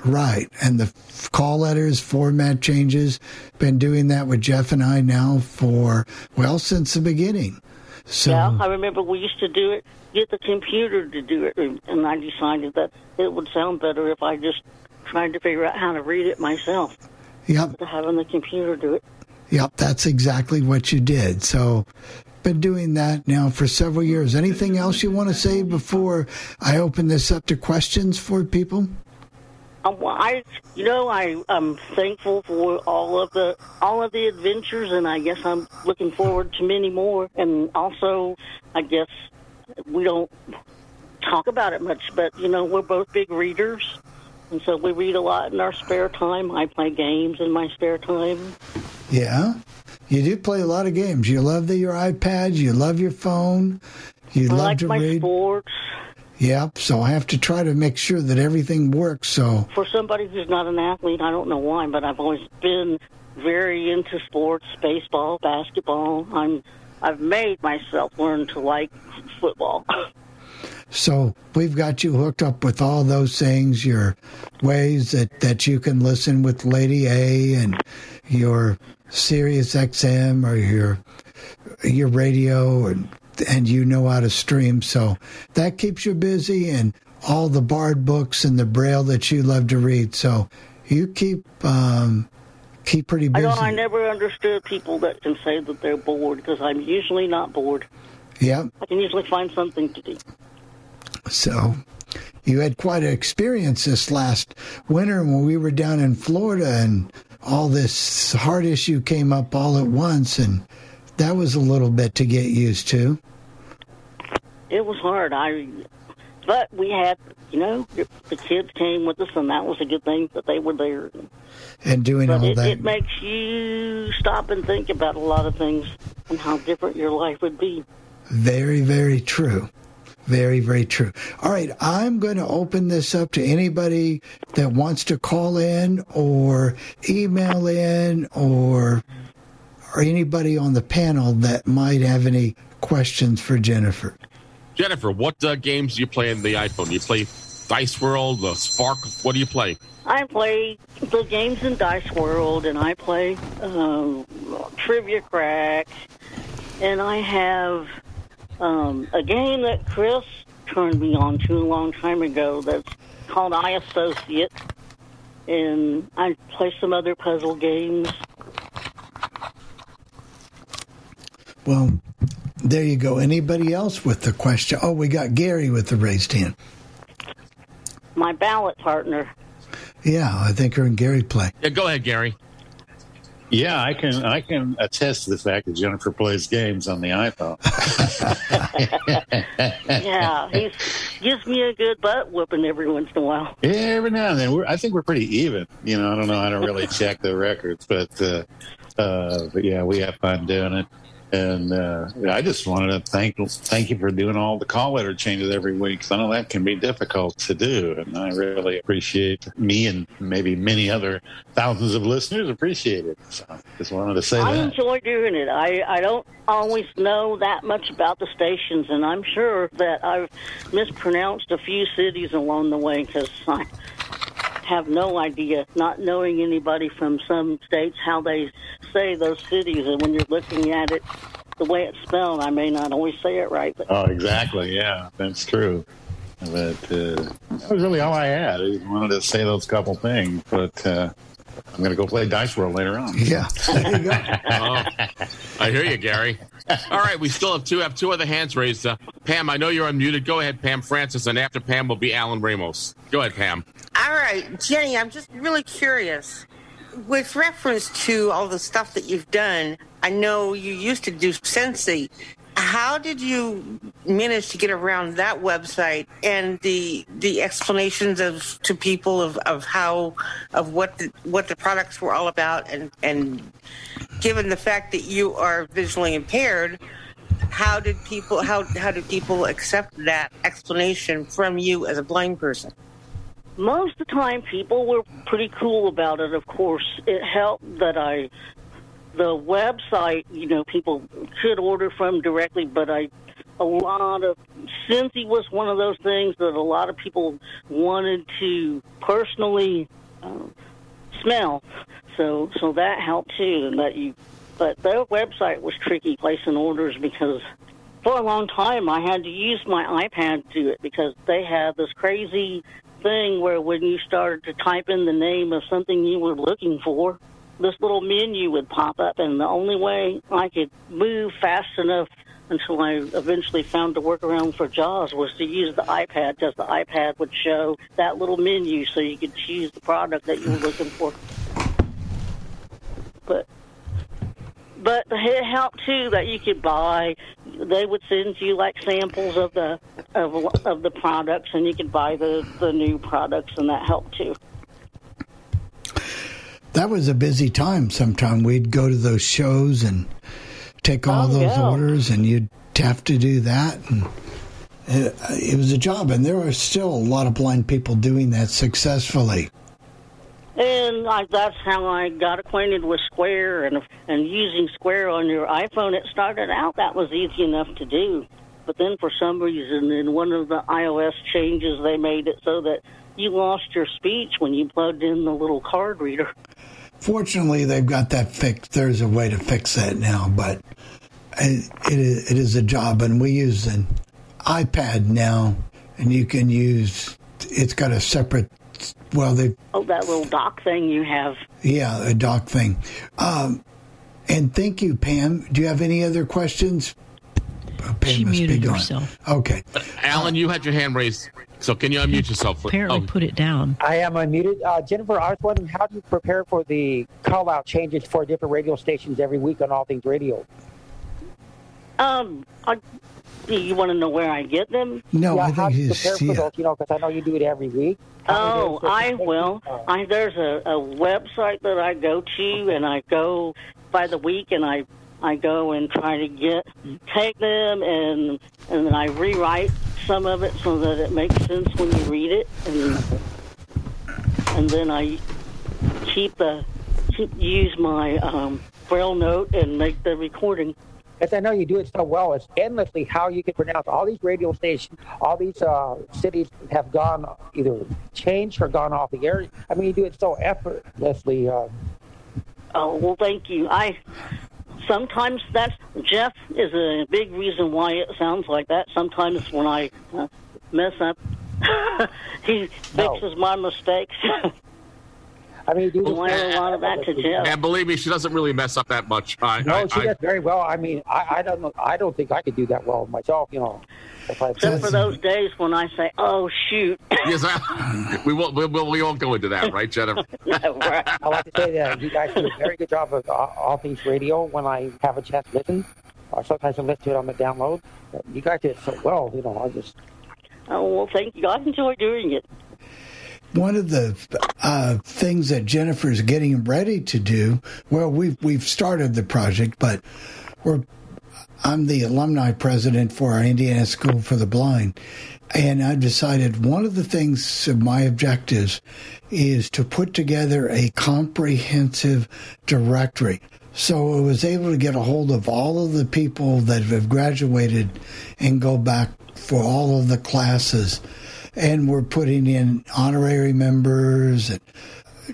right? And the f- call letters format changes. Been doing that with Jeff and I now for well since the beginning. So yeah, I remember we used to do it. Get the computer to do it, and I decided that it would sound better if I just tried to figure out how to read it myself. Yep. Having the computer do it. Yep, that's exactly what you did. So, been doing that now for several years. Anything else you want to say before I open this up to questions for people? Um, well, I, you know, I I'm thankful for all of the all of the adventures, and I guess I'm looking forward to many more. And also, I guess we don't talk about it much, but you know, we're both big readers, and so we read a lot in our spare time. I play games in my spare time. Yeah, you do play a lot of games. You love the, your iPad. You love your phone. You I love like to my read. sports. Yep. So I have to try to make sure that everything works. So For somebody who's not an athlete, I don't know why, but I've always been very into sports, baseball, basketball. I'm I've made myself learn to like football. So we've got you hooked up with all those things, your ways that, that you can listen with Lady A and your Sirius XM or your your radio and and you know how to stream. So that keeps you busy and all the Bard books and the Braille that you love to read. So you keep um, keep pretty I busy. don't. I never understood people that can say that they're bored because I'm usually not bored. Yep. I can usually find something to do. So you had quite an experience this last winter when we were down in Florida and all this heart issue came up all at once and that was a little bit to get used to. It was hard. I, but we had, you know, the kids came with us, and that was a good thing that they were there. And doing But all it, that. it makes you stop and think about a lot of things and how different your life would be. Very, very true. Very, very true. All right, I'm going to open this up to anybody that wants to call in or email in or or anybody on the panel that might have any questions for Jennifer. Jennifer, what uh, games do you play on the iPhone? Do you play Dice World, the Spark? What do you play? I play the games in Dice World, and I play um, Trivia Crack, and I have um, a game that Chris turned me on to a long time ago that's called I Associate, and I play some other puzzle games. Well, there you go. Anybody else with the question? Oh, we got Gary with the raised hand. My ballot partner. Yeah, I think her and Gary play. Yeah, go ahead, Gary. Yeah, I can I can attest to the fact that Jennifer plays games on the iPhone. yeah, he gives me a good butt whooping every once in a while. Yeah, every now and then. We're, I think we're pretty even. You know, I don't know. I don't really check the records, but uh, uh, but yeah, we have fun doing it. And uh, I just wanted to thank thank you for doing all the call letter changes every week. 'cause I know that can be difficult to do, and I really appreciate me and maybe many other thousands of listeners appreciate it. So just wanted to say I that. enjoy doing it. I, I don't always know that much about the stations, and I'm sure that I've mispronounced a few cities along the way because I have no idea, not knowing anybody from some states, how they say those cities. And when you're looking at it, the way it's spelled, I may not always say it right. But Oh, exactly. Yeah, that's true. But uh, that was really all I had. I just wanted to say those couple things, but uh, I'm going to go play Dice World later on. Yeah. Oh, I hear you, Gary. All right, we still have two have two other hands raised. Uh, Pam, I know you're unmuted. Go ahead, Pam Francis, and after Pam will be Alan Ramos. Go ahead, Pam. All right, Jenny, I'm just really curious. With reference to all the stuff that you've done, I know you used to do Scentsy. How did you manage to get around that website and the the explanations of to people of, of how of what the, what the products were all about and and given the fact that you are visually impaired, how did people how how did people accept that explanation from you as a blind person? Most of the time, people were pretty cool about it. Of course, it helped that I, the website, you know, people could order from directly, but I, a lot of, Scentsy was one of those things that a lot of people wanted to personally uh, smell. So, so that helped too, and that you, but their website was tricky placing orders because for a long time I had to use my iPad to do it because they had this crazy thing where when you started to type in the name of something you were looking for, this little menu would pop up, and the only way I could move fast enough until I eventually found the workaround for JAWS was to use the iPad because the iPad would show that little menu so you could choose the product that you were looking for. But but it helped too that you could buy. They would send you like samples of the of, of the products, and you could buy the the new products, and that helped too. That was a busy time. Sometime we'd go to those shows and take all Oh, those yeah. orders, and you'd have to do that. And it, it was a job, and there are still a lot of blind people doing that successfully. And I, that's how I got acquainted with Square and and using Square on your iPhone. It started out that was easy enough to do, but then for some reason, in one of the iOS changes, they made it so that you lost your speech when you plugged in the little card reader. Fortunately, they've got that fixed. There's a way to fix that now, but it, it, is, it is a job, and we use an iPad now, and you can use. It's got a separate. Well, they Oh, that little dock thing you have. yeah, a dock thing. Um, and thank you, Pam. Do you have any other questions? Uh, Pam She must muted gone. herself. Okay. Alan, you had your hand raised, so can you unmute yourself? Apparently, Oh, put it down. I am unmuted. Uh, Jennifer, I was wondering how do you prepare for the call out changes for different radio stations every week on All Things Radio? Um, I, do you want to know where I get them? No, yeah, I think do you he's prepare for yeah. those? You know, because I know you do it every week. Oh, I will. I there's a, a website that I go to, and I go by the week, and I I go and try to get take them, and and then I rewrite some of it so that it makes sense when you read it, and and then I keep the keep, use my um, braille note and make the recording. As I know you do it so well, it's endlessly how you can pronounce all these radio stations, all these uh, cities have gone either changed or gone off the air. I mean, you do it so effortlessly. Uh, Oh well, thank you. I sometimes that's Jeff is a big reason why it sounds like that. Sometimes when I uh, mess up, he fixes my mistakes. I mean, you I learn a lot of that to Jeff. and believe me, she doesn't really mess up that much. I, no, I, she I, does very well. I mean, I, I don't know. I don't think I could do that well myself. You know, if I Except for those days when I say, "Oh shoot," yes, I- we won't. We, we, we won't go into that, right, Jennifer? No, right. I like to say that you guys do a very good job of all all things radio. When I have a chance to listen, or sometimes I listen to it on the download. You guys do it so well. You know, I just oh well, thank you. I enjoy doing it. One of the uh, things that Jennifer's getting ready to do, well, we've we've started the project, but we're I'm the alumni president for our Indiana School for the Blind, and I decided one of the things of my objectives is to put together a comprehensive directory. So I was able to get a hold of all of the people that have graduated and go back for all of the classes. And we're putting in honorary members and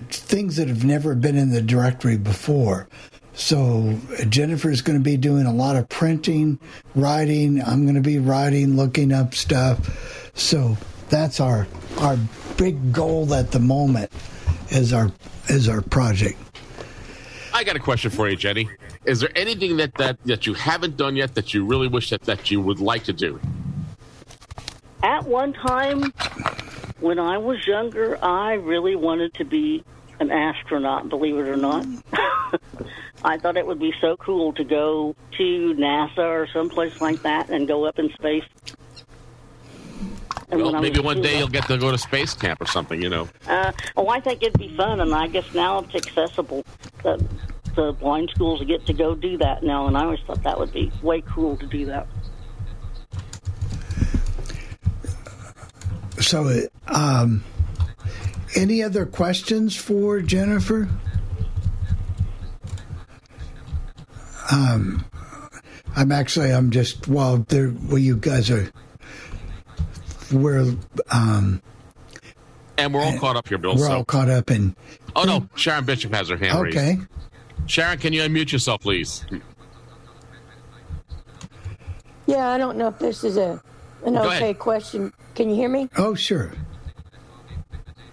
things that have never been in the directory before. So Jennifer is going to be doing a lot of printing, writing. I'm going to be writing, looking up stuff. So that's our our big goal at the moment is our is our project. I got a question for you, Jenny. Is there anything that, that, that you haven't done yet that you really wish that, that you would like to do? At one time, when I was younger, I really wanted to be an astronaut, believe it or not. I thought it would be so cool to go to NASA or someplace like that and go up in space. And Well, maybe one day you'll get to go to space camp or something, you know. Uh, oh, I think it'd be fun, and I guess now it's accessible. The, the blind schools get to go do that now, and I always thought that would be way cool to do that. So um, any other questions for Jennifer? Um, I'm actually, I'm just, well, there, well, you guys are, we're, um, And we're all caught up here, Bill. we're so. all caught up in, oh no, Sharon Bishop has her hand raised. okay. Sharon, can you unmute yourself, please? Yeah, I don't know if this is a an Go okay ahead. question. Can you hear me? Oh, sure.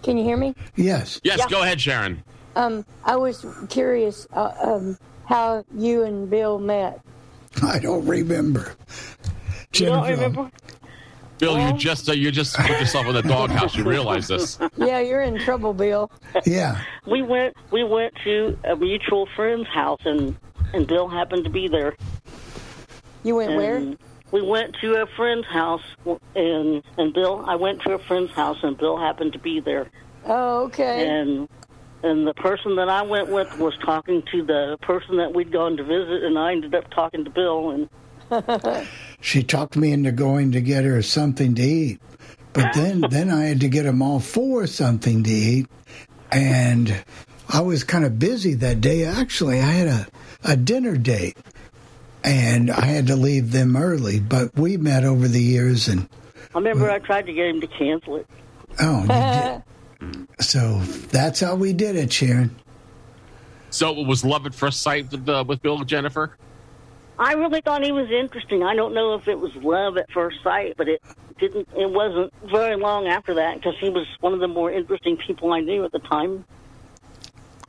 Can you hear me? Yes. Yes, Yeah. go ahead, Sharon. Um, I was curious uh, um, how you and Bill met. I don't remember. You don't remember? Bill, you just uh, you just put yourself in the doghouse. You realize this? Yeah, you're in trouble, Bill. Yeah. We went we went to a mutual friend's house and and Bill happened to be there. You went where? And We went to a friend's house and and Bill I went to a friend's house and Bill happened to be there. Oh, okay. And and the person that I went with was talking to the person that we'd gone to visit and I ended up talking to Bill and she talked me into going to get her something to eat. But then, then I had to get them all for something to eat. And I was kind of busy that day. Actually, I had a, a dinner date and I had to leave them early. But we met over the years and, I remember I tried to get him to cancel it. oh, did. so that's how we did it, Sharon. So it was love at first sight with, uh, with Bill and Jennifer. I really thought he was interesting. I don't know if it was love at first sight, but it didn't. It wasn't very long after that because he was one of the more interesting people I knew at the time.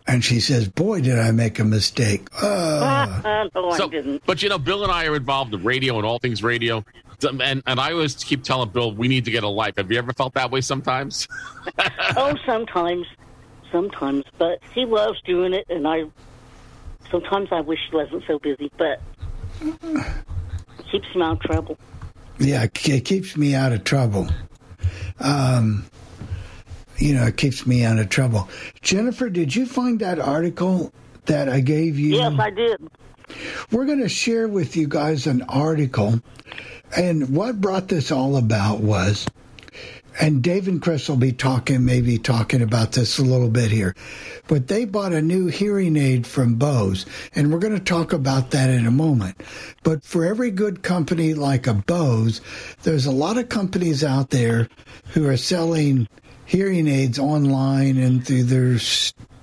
And she says, boy, did I make a mistake. Uh, no, I didn't. But you know, Bill and I are involved in radio and all things radio. And and I always keep telling Bill we need to get a life. Have you ever felt that way sometimes? oh, sometimes, sometimes, but he loves doing it, and I. Sometimes I wish he wasn't so busy, but keeps him out of trouble. Yeah, it it keeps me out of trouble. Um, you know, it keeps me out of trouble. Jennifer, did you find that article that I gave you? Yes, I did. We're going to share with you guys an article. And what brought this all about was, and Dave and Chris will be talking, maybe talking about this a little bit here, but they bought a new hearing aid from Bose. And we're going to talk about that in a moment. But for every good company like a Bose, there's a lot of companies out there who are selling hearing aids online and through their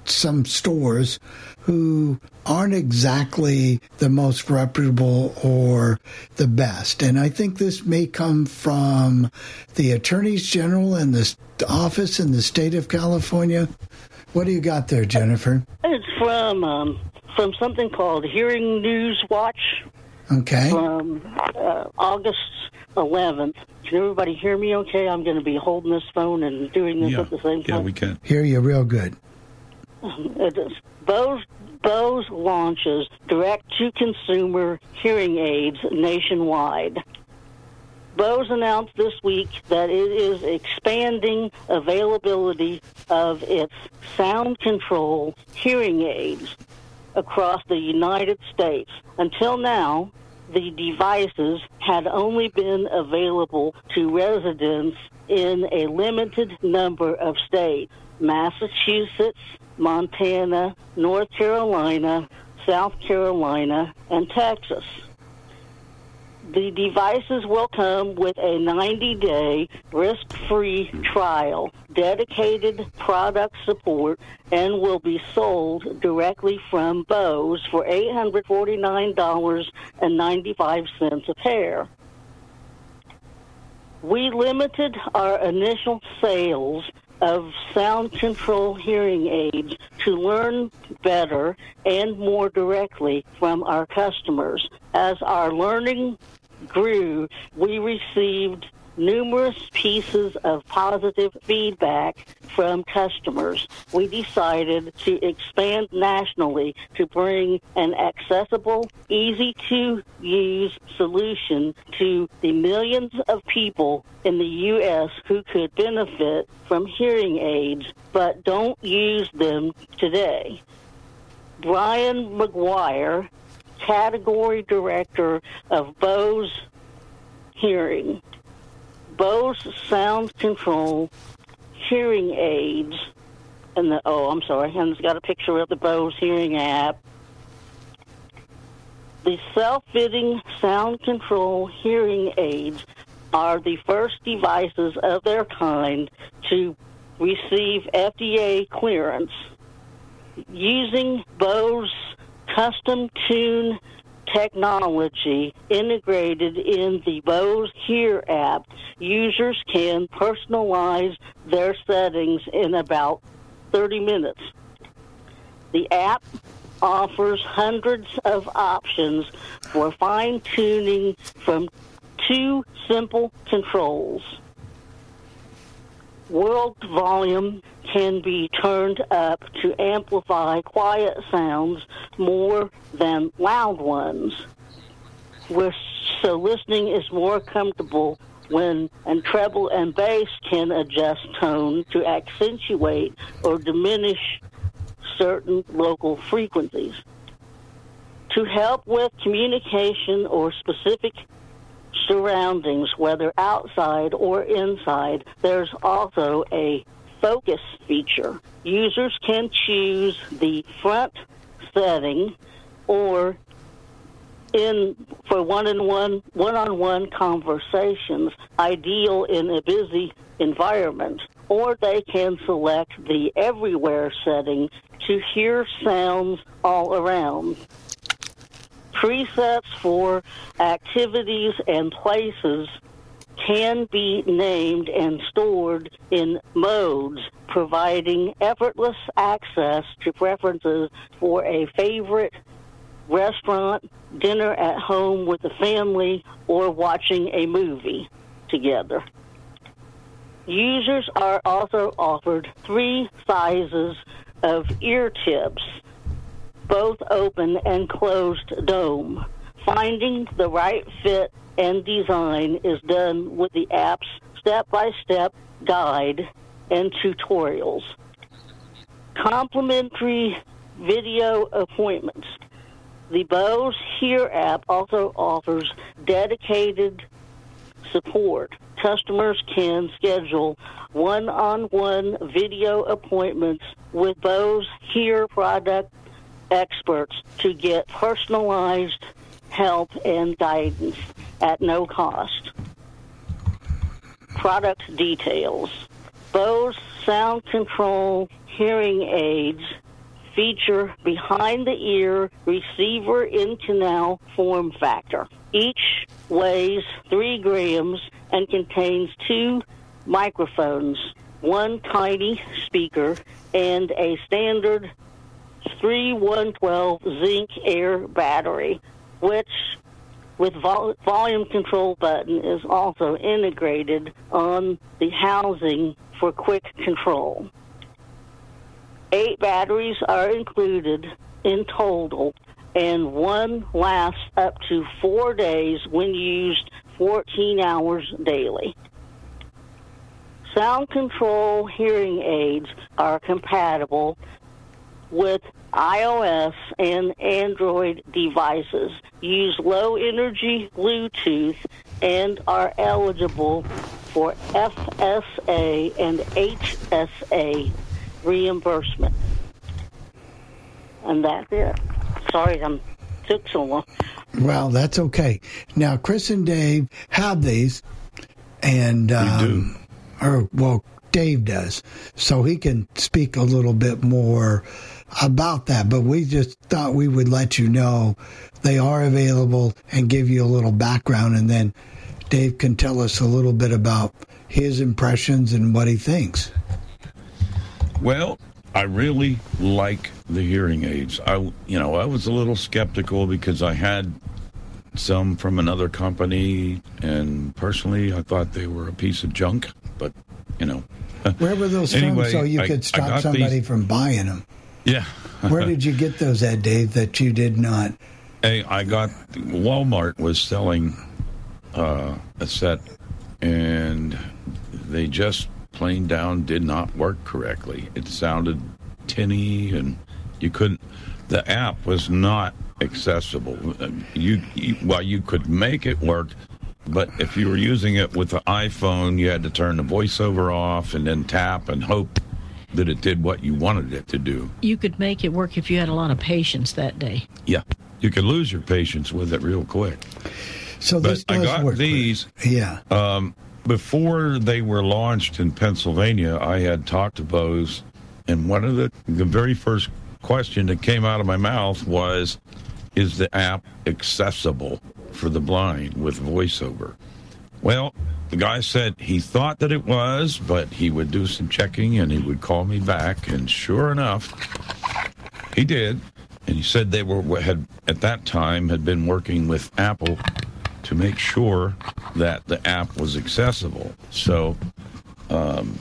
some stores who aren't exactly the most reputable or the best. And I think this may come from the attorneys general and the office in the state of California. What do you got there, Jennifer? It's from um, from something called Hearing News Watch Okay. from uh, August 11th. Can everybody hear me? Okay, I'm going to be holding this phone and doing this at the same time. Yeah, we can. Hear you real good. It is Bose, Bose launches direct-to-consumer hearing aids nationwide. Bose announced this week that it is expanding availability of its sound control hearing aids across the United States. Until now, the devices had only been available to residents in a limited number of states Massachusetts, Montana, North Carolina, South Carolina, and Texas. The devices will come with a 90 day risk free trial, dedicated product support, and will be sold directly from Bose for $849.95 a pair. We limited our initial sales of sound control hearing aids to learn better and more directly from our customers. As our learning grew, we received numerous pieces of positive feedback from customers. We decided to expand nationally to bring an accessible, easy to use solution to the millions of people in the U.S. who could benefit from hearing aids but don't use them today. Brian McGuire, category director of Bose Hearing. Bose Sound Control hearing aids, and the oh, I'm sorry, and it's got a picture of the Bose hearing app. The self-fitting sound control hearing aids are the first devices of their kind to receive FDA clearance. Using Bose custom tune technology integrated in the Bose Hear app, users can personalize their settings in about 30 minutes. The app offers hundreds of options for fine tuning from two simple controls. World volume can be turned up to amplify quiet sounds more than loud ones, where so listening is more comfortable when and treble and bass can adjust tone to accentuate or diminish certain local frequencies. To help with communication or specific surroundings, whether outside or inside, there's also a focus feature. Users can choose the front setting or in for one-on-one one-on-one conversations ideal in a busy environment or they can select the everywhere setting to hear sounds all around presets for activities and places can be named and stored in modes, providing effortless access to preferences for a favorite restaurant, dinner at home with the family, or watching a movie together. Users are also offered three sizes of ear tips both open and closed dome. Finding the right fit and design is done with the app's step by step guide and tutorials. Complimentary video appointments. The Bose Hear app also offers dedicated support. Customers can schedule one on one video appointments with Bose Hear product experts to get personalized help and guidance at no cost. Product details. Bose sound control hearing aids feature behind the ear receiver in canal form factor. Each weighs 3 grams and contains two microphones, one tiny speaker, and a standard 3112 zinc air battery, which with vol- volume control button is also integrated on the housing for quick control. Eight batteries are included in total, and one lasts up to four days when used 14 hours daily. Sound control hearing aids are compatible with iOS and Android devices. Use low energy Bluetooth and are eligible for FSA and HSA reimbursement. And that's it. Sorry, I'm took so long. Well, that's okay. Now, Chris and Dave have these, and um, or well, Dave does, so he can speak a little bit more about that. But we just thought we would let you know they are available and give you a little background, and then Dave can tell us a little bit about his impressions and what he thinks. Well, I really like the hearing aids. I, you know, I was a little skeptical because I had some from another company, and personally, I thought they were a piece of junk. But you know, Where were those Anyway, from so you I- could stop somebody these- from buying them? Yeah. Where did you get those at, Dave, that you did not? Hey, I got Walmart was selling uh, a set, and they just plain down did not work correctly. It sounded tinny, and you couldn't. The app was not accessible. You, you while you could make it work, But if you were using it with the iPhone, you had to turn the voiceover off and then tap and hope that it did what you wanted it to do. You could make it work if you had a lot of patience that day. Yeah, you could lose your patience with it real quick. So but this I got work. these. Yeah. Um, before they were launched in Pennsylvania, I had talked to Bose, and one of the the very first question that came out of my mouth was, "Is the app accessible for the blind with voiceover?" Well, the guy said he thought that it was, but he would do some checking and he would call me back, and sure enough, he did. And he said they were had at that time had been working with Apple to make sure that the app was accessible. So, um,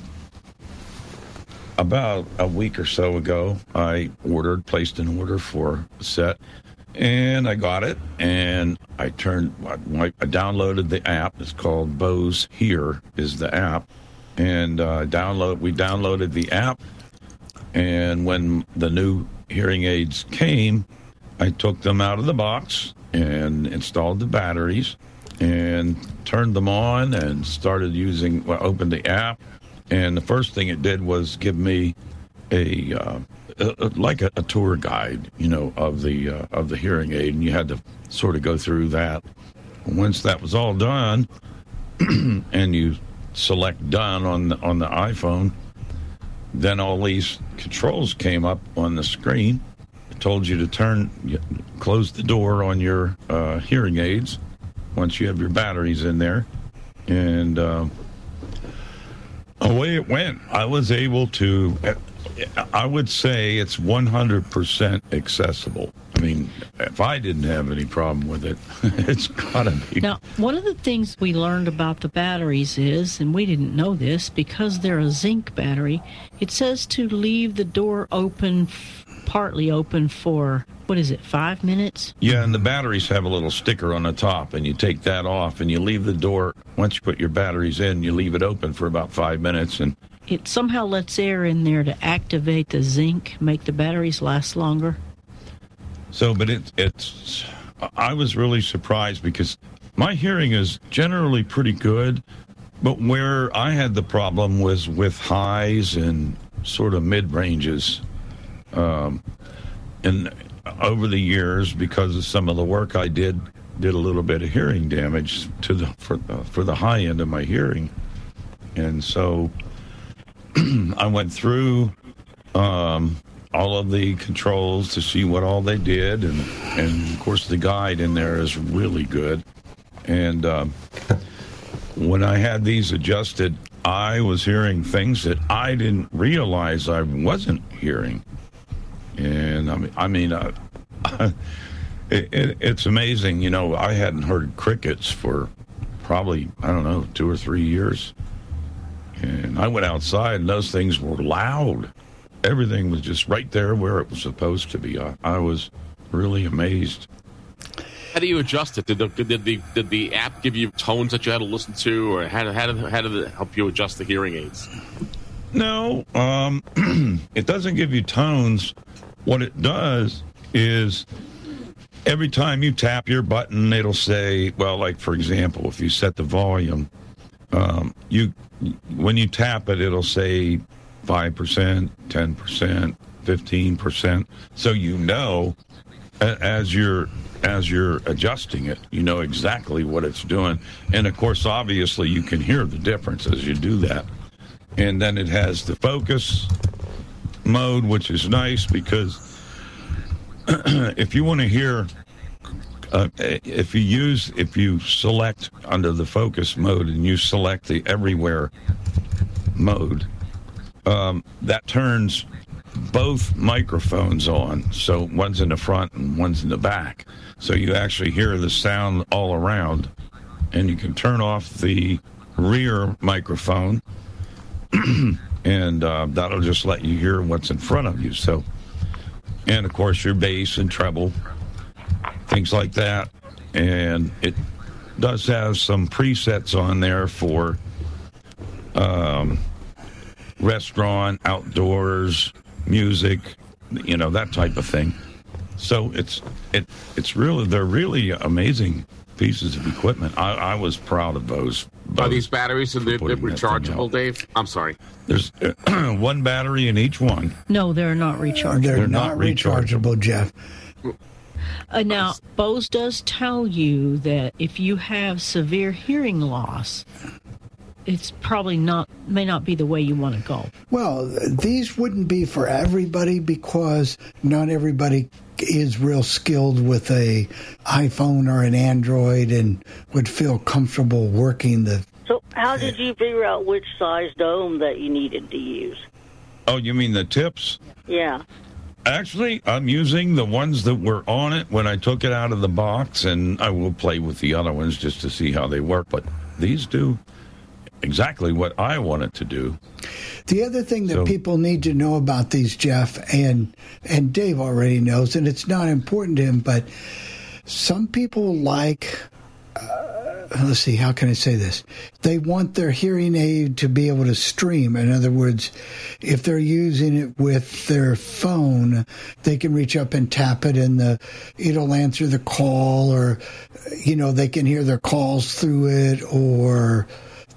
about a week or so ago, I ordered, placed an order for a set, and I got it. And I turned, I, I downloaded the app. It's called Bose Hear is the app, and uh, download. We downloaded the app, and when the new hearing aids came, I took them out of the box and installed the batteries and turned them on and started using, well, opened the app. And the first thing it did was give me a, uh, like a, a tour guide, you know, of the uh, of the hearing aid, and you had to sort of go through that. Once that was all done, and you select done on the, on the iPhone, then all these controls came up on the screen. It told you to turn, close the door on your uh, hearing aids once you have your batteries in there, and uh, away it went. I was able to. I would say it's 100% accessible. I mean, if I didn't have any problem with it, it's gotta be. Now, one of the things we learned about the batteries is, and we didn't know this, because they're a zinc battery, it says to leave the door open, partly open for, what is it, five minutes? Yeah, and the batteries have a little sticker on the top, and you take that off, and you leave the door. Once you put your batteries in, you leave it open for about five minutes, and It somehow lets air in there to activate the zinc, make the batteries last longer. so. But it, it's. I was really surprised because my hearing is generally pretty good, but where I had the problem was with highs and sort of mid ranges. Um, and over the years, because of some of the work I did, did a little bit of hearing damage to the for, for the high end of my hearing, and so I went through um, all of the controls to see what all they did, and and of course the guide in there is really good. And um, when I had these adjusted, I was hearing things that I didn't realize I wasn't hearing. And I mean, I mean, uh, it, it, it's amazing. You know, I hadn't heard crickets for probably I don't know two or three years. And I went outside, and those things were loud. Everything was just right there where it was supposed to be. I, I was really amazed. How do you adjust it? Did the, did the did the app give you tones that you had to listen to, or how, how, did, how did it help you adjust the hearing aids? No, um, it doesn't give you tones. What it does is every time you tap your button, it'll say, well, like for example, if you set the volume, um, you when you tap it, it'll say five percent, ten percent, fifteen percent. So you know as you're as you're adjusting it, you know exactly what it's doing. And of course, obviously, you can hear the difference as you do that. And then it has the focus mode, which is nice because if you want to hear, uh, if you use, if you select under the focus mode and you select the everywhere mode, um, that turns both microphones on. So one's in the front and one's in the back. So you actually hear the sound all around. And you can turn off the rear microphone, and uh, that'll just let you hear what's in front of you. So, and of course, your bass and treble, things like that. And it does have some presets on there for um, restaurant, outdoors, music, you know, that type of thing. So it's it it's really they're really amazing pieces of equipment. I, I was proud of those. Are these batteries and they're, they're putting that thing rechargeable. Dave? I'm sorry. There's one battery in each one. No, they're not rechargeable. They're, They're not, not rechargeable, Jeff. Uh, now, Bose does tell you that if you have severe hearing loss, it's probably not may not be the way you want to go. Well, these wouldn't be for everybody because not everybody is real skilled with a iPhone or an Android and would feel comfortable working the So, how did you figure out which size dome that you needed to use? Oh, you mean the tips? Yeah. Actually, I'm using the ones that were on it when I took it out of the box, and I will play with the other ones just to see how they work. But these do exactly what I want it to do. The other thing that So- people need to know about these, Jeff, and and Dave already knows, and it's not important to him, but some people like. Uh, let's see, how can I say this? They want their hearing aid to be able to stream. In other words, if they're using it with their phone, they can reach up and tap it, and the it'll answer the call, or you know they can hear their calls through it, or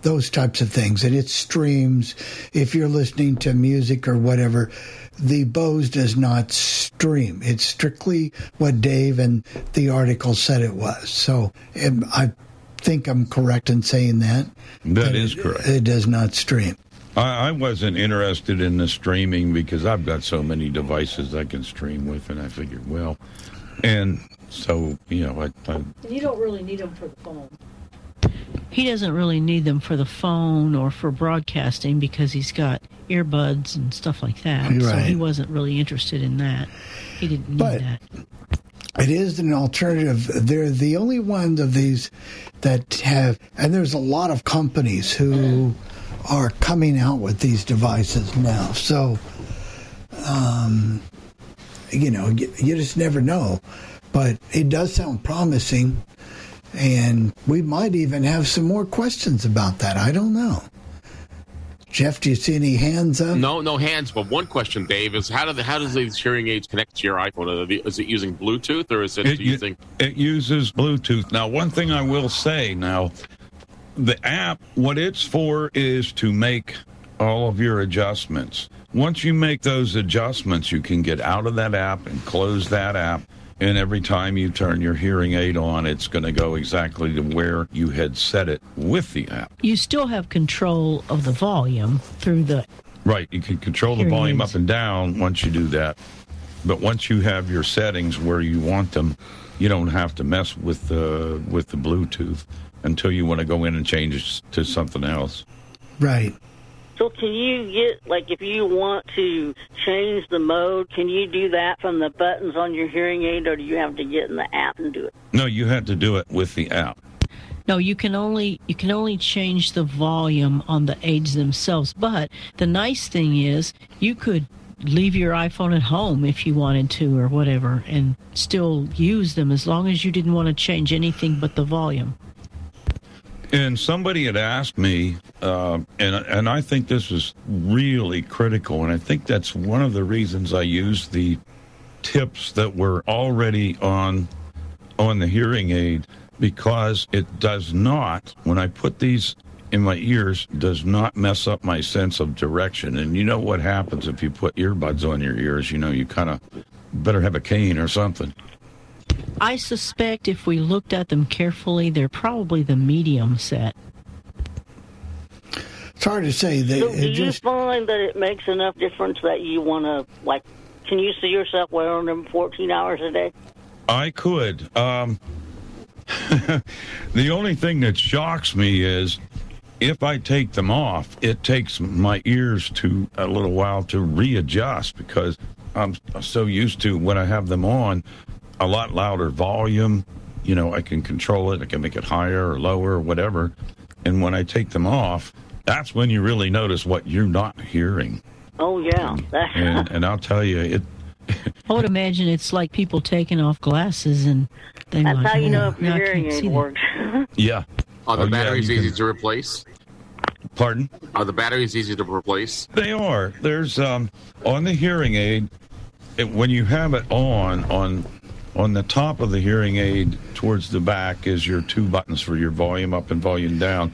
those types of things. And it streams if you're listening to music or whatever. The Bose does not stream. It's strictly what Dave and the article said it was. So I think I'm correct in saying that. That is correct. It does not stream. I, I wasn't interested in the streaming because I've got so many devices I can stream with, and I figured, well, and so you know, I, I You don't really need them for the phone. He doesn't really need them for the phone or for broadcasting because he's got earbuds and stuff like that. You're So he wasn't really interested in that. He didn't need But- that. It is an alternative. They're the only ones of these that have, and there's a lot of companies who are coming out with these devices now. So, um, you know, you, you just never know. But it does sound promising, and we might even have some more questions about that. I don't know. Jeff, do you see any hands up? No, no hands. But one question, Dave, is how do the, how does these hearing aids connect to your iPhone? They- Is it using Bluetooth or is it, It, using? it uses Bluetooth. Now, one thing I will say now, the app, what it's for is to make all of your adjustments. Once you make those adjustments, you can get out of that app and close that app. And every time you turn your hearing aid on, it's going to go exactly to where you had set it with the app. You still have control of the volume through the. Right. You can control the volume aids. up and down once you do that. But once you have your settings where you want them, you don't have to mess with the with the Bluetooth until you want to go in and change it to something else. Right. So, can you get like if you want to change the mode? Can you do that from the buttons on your hearing aid, or do you have to get in the app and do it? No, you had to do it with the app. No, you can only you can only change the volume on the aids themselves. But the nice thing is you could leave your iPhone at home if you wanted to or whatever and still use them as long as you didn't want to change anything but the volume. And somebody had asked me, uh, and and I think this is really critical, and I think that's one of the reasons I used the tips that were already on on the hearing aid because it does not when I put these in my ears does not mess up my sense of direction. And you know what happens if you put earbuds on your ears? You know, you kind of better have a cane or something. I suspect if we looked at them carefully, they're probably the medium set. It's hard to say. They, So, do it you find that it makes enough difference that you want to like? Can you see yourself wearing them 14 hours a day? I could. Um, the only thing that shocks me is if I take them off, it takes my ears to a little while to readjust because I'm so used to when I have them on a lot louder volume. You know, I can control it. I can make it higher or lower or whatever. And when I take them off, that's when you really notice what you're not hearing. Oh yeah, And, and I'll tell you, it I would imagine it's like people taking off glasses and they that's like, how you know "Oh, if your hearing aid works. yeah. Are the Oh, batteries you easy can- to replace? Pardon? Are the batteries easy to replace? They are. There's um on the hearing aid it, when you have it on on on the top of the hearing aid towards the back is your two buttons for your volume up and volume down.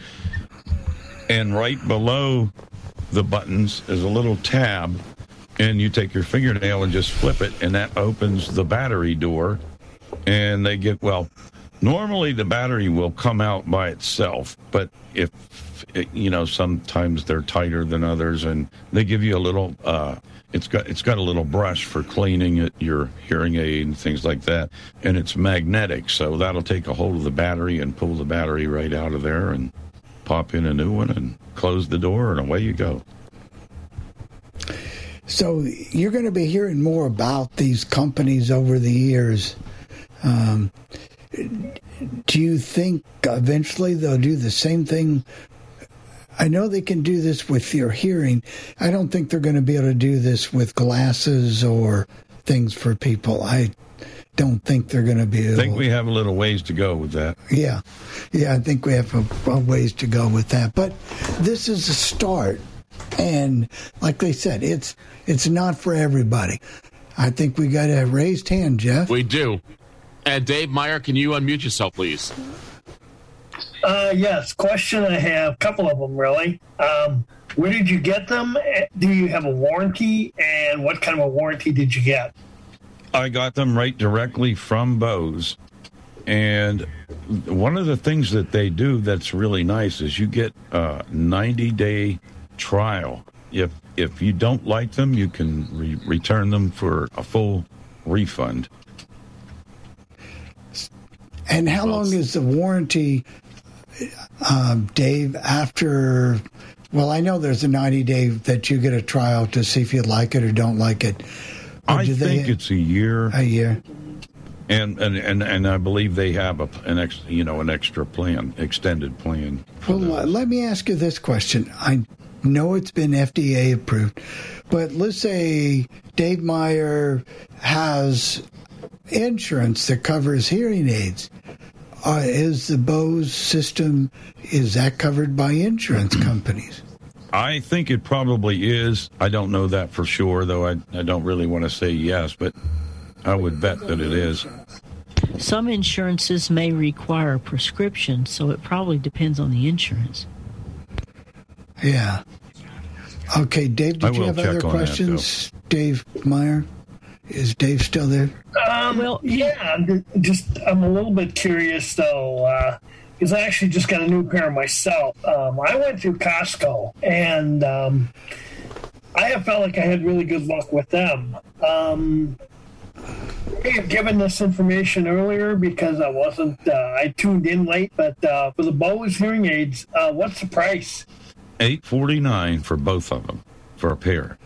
And right below the buttons is a little tab, and you take your fingernail and just flip it, and that opens the battery door. And they get, well, normally the battery will come out by itself, but if, you know, sometimes they're tighter than others, and they give you a little, uh, it's got it's got a little brush for cleaning it, your hearing aid and things like that, and it's magnetic, so that'll take a hold of the battery and pull the battery right out of there and pop in a new one and close the door and away you go. So you're going to be hearing more about these companies over the years. Um, do you think eventually they'll do the same thing? I know they can do this with your hearing. I don't think they're going to be able to do this with glasses or things for people. I don't think they're going to be able. I think we have a little ways to go with that. Yeah, yeah, I think we have a, a ways to go with that. But this is a start, and like they said, it's it's not for everybody. I think we got a raised hand, Jeff. We do. And Dave Meyer, can you unmute yourself, please? Uh, yes. Question I have, a couple of them really. Um, where did you get them? Eh, Do you have a warranty? And what kind of a warranty did you get? I got them right directly from Bose. And one of the things that they do that's really nice is you get a 90 day trial. If if you don't like them, you can re- return them for a full refund. And how long is the warranty, um, Dave? After, well, I know there's a 90 day that you get a trial to see if you like it or don't like it. Or I do they- think it's a year. a year. And, and and and I believe they have a, an ex, you know an extra plan, extended plan. Well, let me ask you this question. I know it's been FDA approved, but let's say Dave Meyer has insurance that covers hearing aids. Uh, is the Bose system is that covered by insurance companies? I think it probably is. I don't know that for sure, though. I I don't really want to say yes, but I would bet that it is. Some insurances may require a prescription, so it probably depends on the insurance. Yeah. Okay, Dave. Did you have other on that, questions, Dave Meyer? Is Dave still there? Um, well, yeah, I'm just I'm a little bit curious though, because I actually just got a new pair myself. Um, I went through Costco, and um, I have felt like I had really good luck with them. Um, I have given this information earlier because I wasn't uh, I tuned in late, but uh, for the Bose hearing aids, uh, what's the price? Eight forty nine for both of them for a pair.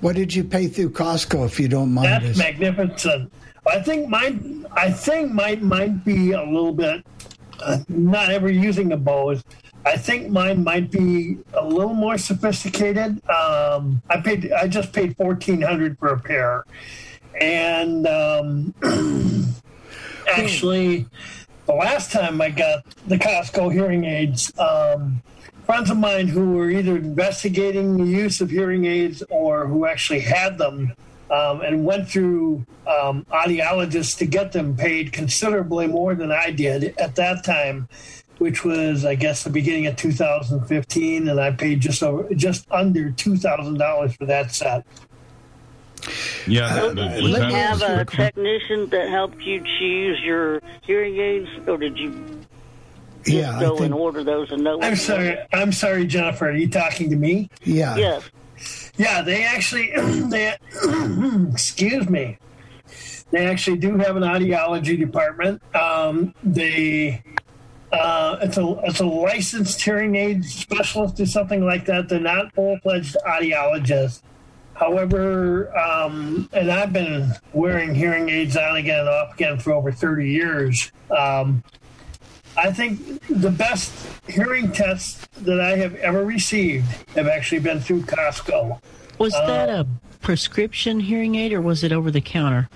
What did you pay through Costco, if you don't mind? That's us? magnificent. I think mine. I think mine might be a little bit. Uh, not ever using a Bose. I think mine might be a little more sophisticated. Um, I paid. I just paid fourteen hundred for a pair, and um, actually, the last time I got the Costco hearing aids, um, friends of mine who were either investigating the use of hearing aids or who actually had them um, and went through um, audiologists to get them paid considerably more than I did at that time, which was, I guess, the beginning of 2015, and I paid just over, just under two thousand dollars for that set. Yeah, So, that- did was you that- have a technician that helped you choose your hearing aids, or did you just Yeah, go think- and order those and know? I'm sorry. I'm sorry, Jennifer. Are you talking to me? Yeah. Yes. Yeah, they actually, they, excuse me, they actually do have an audiology department. Um, they, uh, it's a it's a licensed hearing aid specialist or something like that. They're not full fledged audiologists. However, um, and I've been wearing hearing aids on again and off again for over 30 years. Um, I think the best hearing tests that I have ever received have actually been through Costco. Was Uh, that a prescription hearing aid or was it over the counter?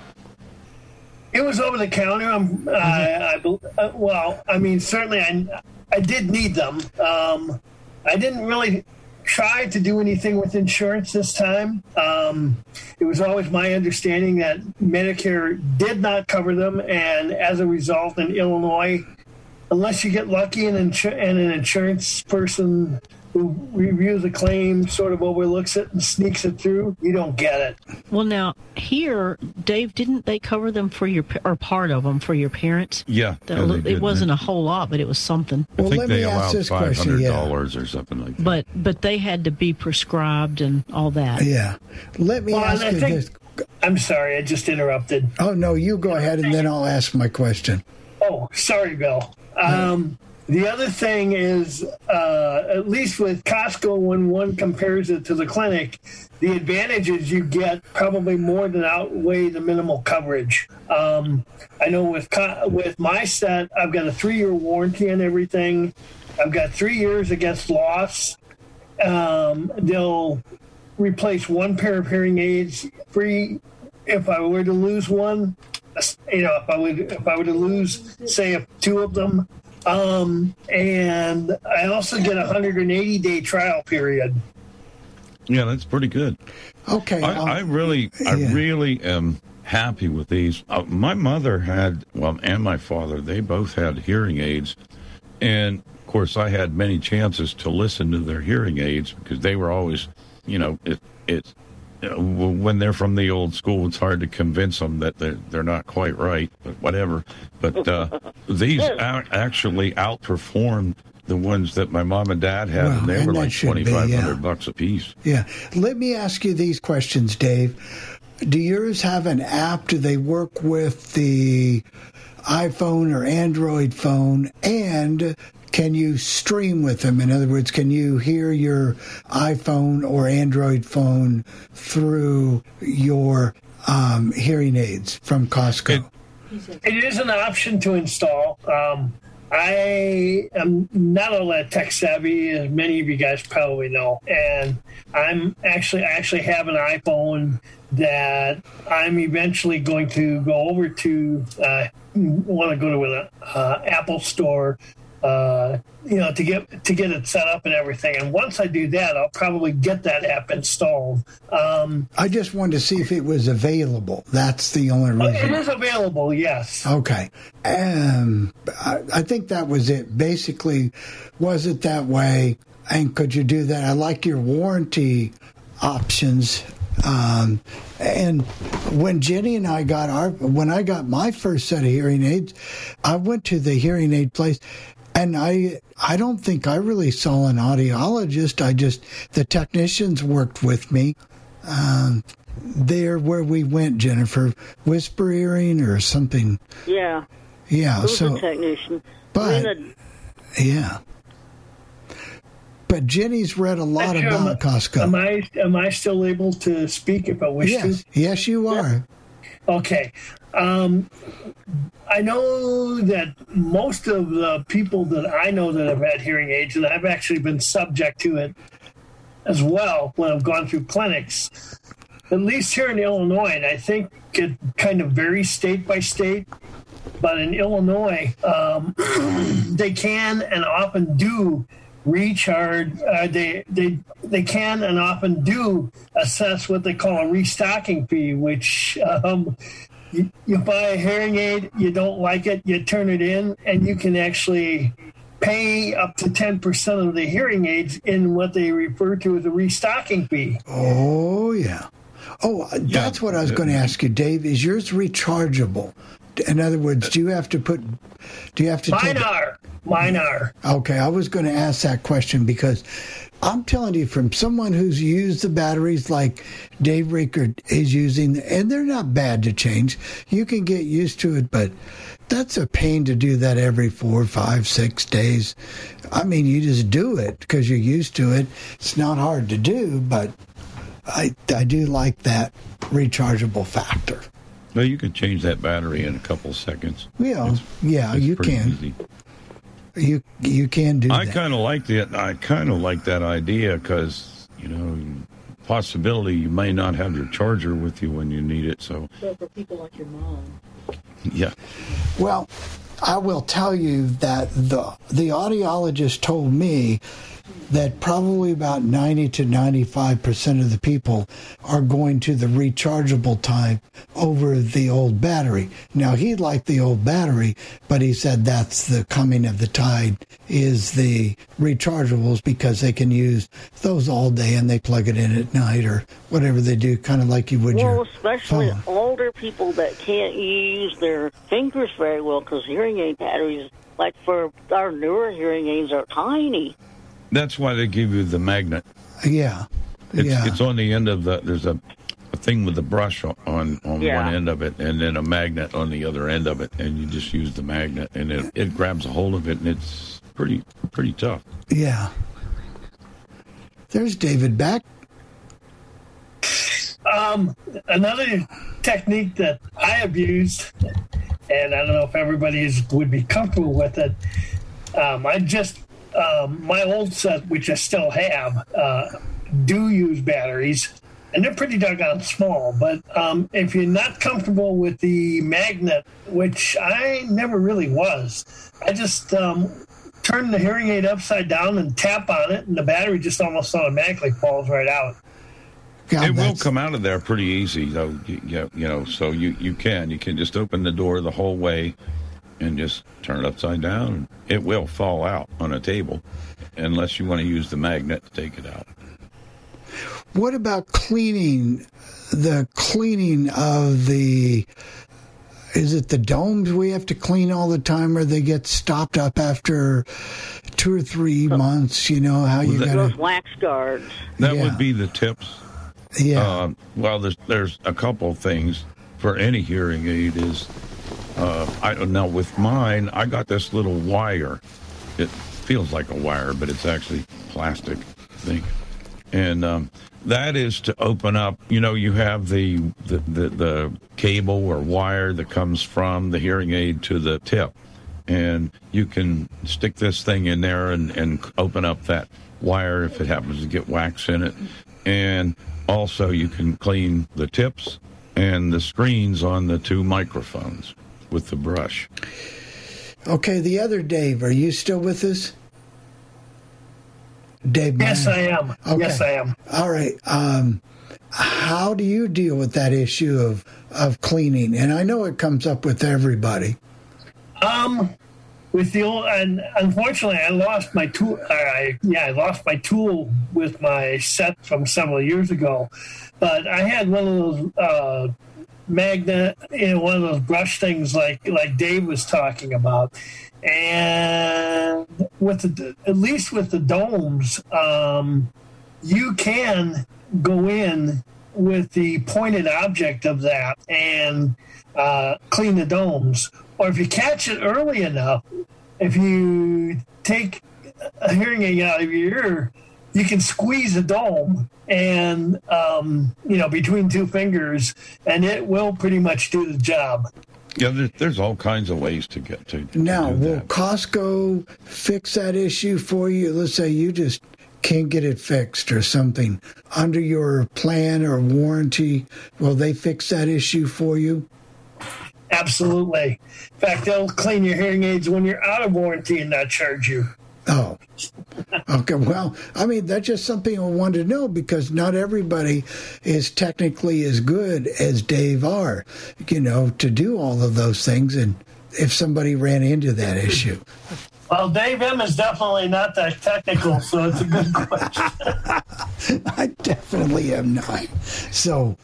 It was over the counter. Um, I, I, bel- uh, well, I mean, certainly I, I did need them. Um, I didn't really try to do anything with insurance this time. Um, it was always my understanding that Medicare did not cover them, and as a result, in Illinois, unless you get lucky and, insur- and an insurance person who reviews a claim sort of overlooks it and sneaks it through, you don't get it. Well, now here, Dave, didn't they cover them for your or part of them for your parents? Yeah, That yeah, it did. wasn't a whole lot, but it was something. I Well, think they allowed this five question, hundred yeah. dollars or something like that. But but they had to be prescribed and all that. Yeah. Let me Well, ask and I you think- this. I'm sorry, I just interrupted. Oh, no, you go ahead and then I'll ask my question. Oh, sorry, Bill. Um, the other thing is, uh, at least with Costco, when one compares it to the clinic, the advantages you get probably more than outweigh the minimal coverage. Um, I know with with my set, I've got a three year warranty and everything. I've got three years against loss. Um, they'll replace one pair of hearing aids free if I were to lose one. You know, if I would if I were to lose, say, two of them. Um, and I also get a 180 day trial period. Yeah, that's pretty good. Okay. I, I really, I really am happy with these. Uh, my mother had, well, and my father, they both had hearing aids, and of course, I had many chances to listen to their hearing aids because they were always, you know, it, it's you know, when they're from the old school, it's hard to convince them that they're they're not quite right, but whatever. But uh, these a- actually outperformed the ones that my mom and dad had, Well, and they and were like twenty five hundred yeah. bucks a piece. Yeah. Let me ask you these questions, Dave. Do yours have an app? Do they work with the iPhone or Android phone? And can you stream with them? In other words, can you hear your iPhone or Android phone through your um, hearing aids from Costco? It is an option to install. Um, I am not all that tech savvy, as many of you guys probably know, and I'm actually I actually have an iPhone that I'm eventually going to go over to. Uh, want to go to an uh, Apple store, uh, you know, to get to get it set up and everything. And once I do that, I'll probably get that app installed. Um, I just wanted to see if it was available. That's the only reason. it is available, yes. Okay. Um, I, I think that was it. Basically, was it that way? And could you do that? I like your warranty options. Um, and when Jenny and I got our, when I got my first set of hearing aids, I went to the hearing aid place and I, I don't think I really saw an audiologist. I just, the technicians worked with me. Um, there where we went, Jennifer, whisper hearing or something. Yeah. Yeah, Who's so a technician? but- I mean, yeah. But Jenny's read a lot Actually, am- about Costco. Am I am I still able to speak if I wish yes, to? yes, you are. Okay. Um, I know that most of the people that I know that have had hearing aids, and I've actually been subject to it as well when I've gone through clinics, at least here in Illinois, and I think it kind of varies state by state. But in Illinois, um, they can and often do recharge. Uh, they they they can and often do assess what they call a restocking fee, which um, you, you buy a hearing aid, you don't like it, you turn it in, and you can actually pay up to ten percent of the hearing aids in what they refer to as a restocking fee. Oh yeah. Oh, uh, that's what I was going to ask you, Dave. Is yours rechargeable? In other words, do you have to put? Do you have to? Mine take, are. Mine are. Okay, I was going to ask that question because I'm telling you, from someone who's used the batteries like Dave Rickard is using, and they're not bad to change. You can get used to it, but that's a pain to do that every four, five, six days. I mean, you just do it because you're used to it. It's not hard to do, but I I do like that rechargeable factor. Well, you can change that battery in a couple seconds. Yeah, yeah, you can. easy. You you can do I kind of like that. I kind of like that idea because you know, possibility you may not have your charger with you when you need it. So But for people like your mom. yeah, Well, I will tell you that the the audiologist told me that probably about 90 to 95% of the people are going to the rechargeable type over the old battery. Now, he liked the old battery, but he said that's the coming of the tide is the rechargeables because they can use those all day and they plug it in at night or whatever they do, kind of like you would Well, your especially phone. older people that can't use their fingers very well because hearing aid batteries, like for our newer hearing aids, are tiny. That's why they give you the magnet. Yeah. It's, yeah. it's on the end of the. There's a, a thing with a brush on on, on Yeah. one end of it, and then a magnet on the other end of it, and you just use the magnet, and it, it grabs a hold of it, and it's pretty pretty tough. Yeah. There's David back. Um, another technique that I have used, and I don't know if everybody is, would be comfortable with it. Um, I just um, my old set, which I still have, uh, do use batteries, and they're pretty doggone small. But um, if you're not comfortable with the magnet, which I never really was, I just um, turn the hearing aid upside down and tap on it, and the battery just almost automatically falls right out. it will come out of there pretty easy, though. You, you, you know, so you you can you can just open the door the whole way, and just turn it upside down. It will fall out on a table, unless you want to use the magnet to take it out. What about cleaning the cleaning of the is it the domes we have to clean all the time or they get stopped up after two or three months, you know, how you Well, gotta Those wax guards. That Yeah. would be the tips. Yeah. Uh, well, there's there's a couple things for any hearing aid. Is uh, I don't know. With mine, I got this little wire. It feels like a wire, but it's actually plastic. I think, and um, that is to open up. You know, you have the the, the the cable or wire that comes from the hearing aid to the tip, and you can stick this thing in there and and open up that wire if it happens to get wax in it, and also you can clean the tips and the screens on the two microphones with the brush. Okay, the other Dave, are you still with us? Dave Yes, Meyer? I am. Okay. Yes, I am. All right. Um, how do you deal with that issue of of cleaning? And I know it comes up with everybody. Um, with the old, and unfortunately, I lost my tool. uh, I yeah, I lost my tool with my set from several years ago. But I had one of those uh, magnet, know, one of those brush things like like Dave was talking about. And with the at least with the domes, um, you can go in with the pointed object of that and uh, clean the domes. Or if you catch it early enough, if you take a hearing aid out of your ear, you can squeeze a dome and um, you know between two fingers, and it will pretty much do the job. Yeah, there, there's all kinds of ways to get to. to Now, do will that. Costco fix that issue for you? Let's say you just can't get it fixed or something under your plan or warranty. Will they fix that issue for you? Absolutely. In fact, they'll clean your hearing aids when you're out of warranty and not charge you. Oh, okay. Well, I mean, that's just something I wanted to know because not everybody is technically as good as Dave are, you know, to do all of those things. And if somebody ran into that issue, Well, Dave M is definitely not that technical, so it's a good question. I definitely am not. So,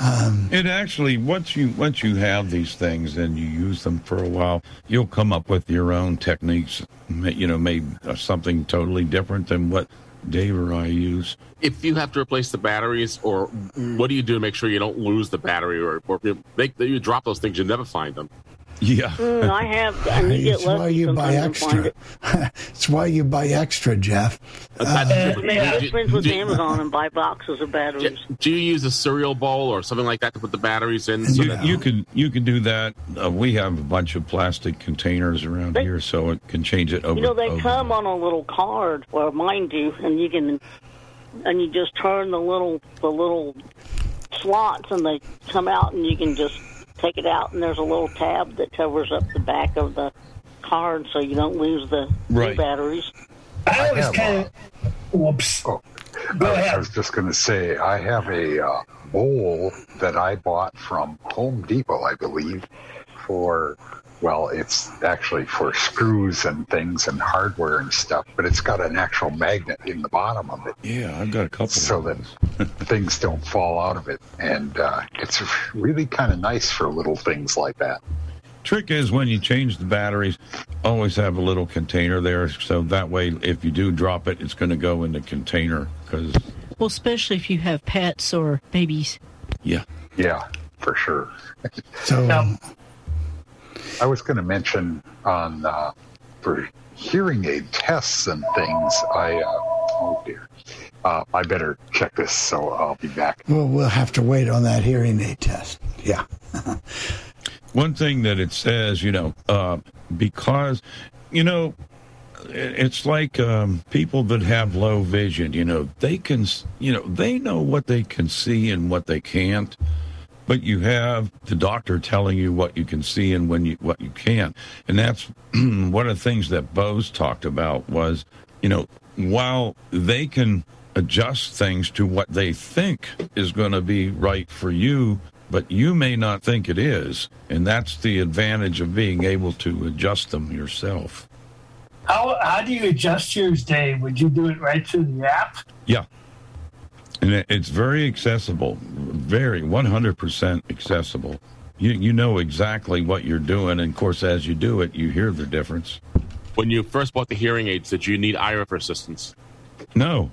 um, It actually once you once you have these things and you use them for a while, you'll come up with your own techniques. You know, maybe uh, something totally different than what Dave or I use. If you have to replace the batteries, or what do you do to make sure you don't lose the battery, or, or if you make you drop those things, you never find them. Yeah. Mm, I have, and you get it's why lucky you buy sometimes and find extra. it's why you buy extra, Jeff. That's- I make do- good friends with do- Amazon and buy boxes of batteries. Do you use a cereal bowl or something like that to put the batteries in? So You, that you can you can do that. Uh, we have a bunch of plastic containers around They- here, so it can change it over. You know, they over. come on a little card, or mine do, and you can, and you just turn the little the little slots, and they come out, and you can just take it out, and there's a little tab that covers up the back of the card, so you don't lose the new Right. batteries. I always kind of Whoops. Oh, I, I was just going to say, I have a uh, bowl that I bought from Home Depot, I believe, for well, it's actually for screws and things and hardware and stuff, but it's got an actual magnet in the bottom of it. Yeah, I've got a couple. So that things don't fall out of it. And uh, it's really kind of nice for little things like that. Trick is when you change the batteries, always have a little container there, so that way, if you do drop it, it's going to go in the container. Because Well, especially if you have pets or babies. yeah, Yeah, for sure. So I was going to mention on uh, for hearing aid tests and things. I uh, oh dear, uh, I better check this. So I'll be back. well, we'll have to wait on that hearing aid test. Yeah. one thing that it says, you know, uh, because, you know, it's like um, people that have low vision. You know, they can, you know, they know what they can see and what they can't. But you have the doctor telling you what you can see and when you what you can't, and that's one of the things that Bose talked about was, you know, while they can adjust things to what they think is going to be right for you, but you may not think it is, and that's the advantage of being able to adjust them yourself. How how do you adjust yours, Dave? Would you do it right through the app? Yeah. And it- it's very accessible, very 100% accessible. You, you know exactly what you're doing. And of course, as you do it, you hear the difference. When you first bought the hearing aids, did you need Aira for assistance? No.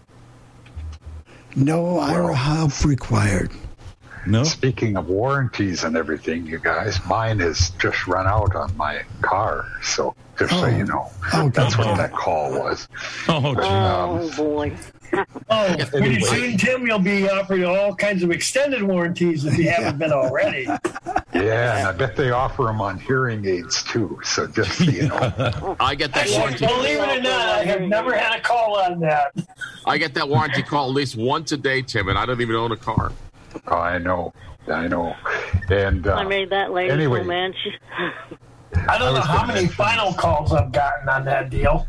No Aira help required. No. Speaking of warranties and everything, you guys, mine has just run out on my car. So just so oh. you know, Oh, that's good. what that call was. Oh, Oh boy. Oh, pretty Anyway. soon, Tim, you'll be offering all kinds of extended warranties if you haven't been already. Yeah, and I bet they offer them on hearing aids too. So just so you know. I get that Actually, warranty. believe it or not, I have never had a call on that. I get that warranty call at least once a day, Tim, and I don't even own a car. I know, I know. And uh, I made that lady anyway. so mad. She, I don't know how many final calls I've gotten on that deal.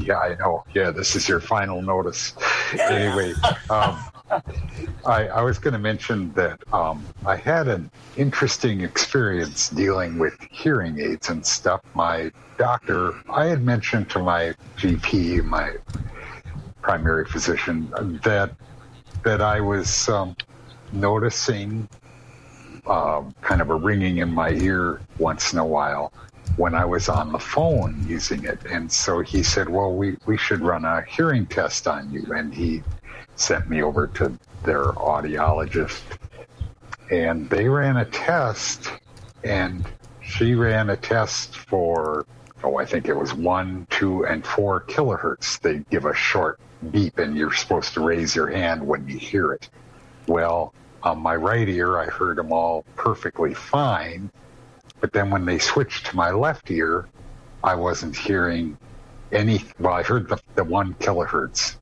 Yeah, I know. Yeah, this is your final notice. anyway, um, I, I was going to mention that um, I had an interesting experience dealing with hearing aids and stuff. My doctor, I had mentioned to my GP, my primary physician, that that I was um, noticing um, kind of a ringing in my ear once in a while when I was on the phone using it. And so he said, Well, we, we should run a hearing test on you. And he sent me over to their audiologist. And they ran a test, and she ran a test for, oh, I think it was one, two, and four kilohertz. They give a short beep, and you're supposed to raise your hand when you hear it. Well, on my right ear, I heard them all perfectly fine. But then when they switched to my left ear, I wasn't hearing any. Well, I heard the, the one kilohertz,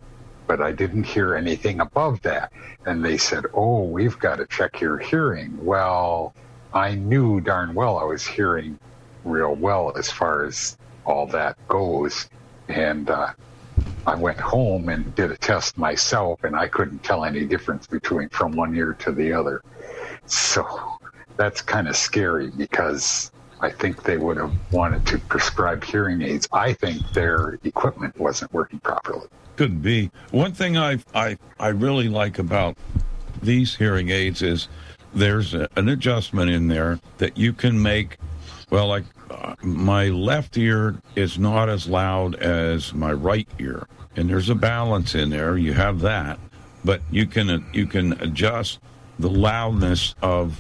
but I didn't hear anything above that. And they said, Oh, we've got to check your hearing. Well, I knew darn well I was hearing real well as far as all that goes. And uh, I went home and did a test myself, and I couldn't tell any difference between from one ear to the other. So that's kind of scary because I think they would have wanted to prescribe hearing aids. I think their equipment wasn't working properly. Could be. One thing I I I really like about these hearing aids is there's a, an adjustment in there that you can make. Well, like uh, my left ear is not as loud as my right ear, and there's a balance in there. You have that, but you can you can adjust the loudness of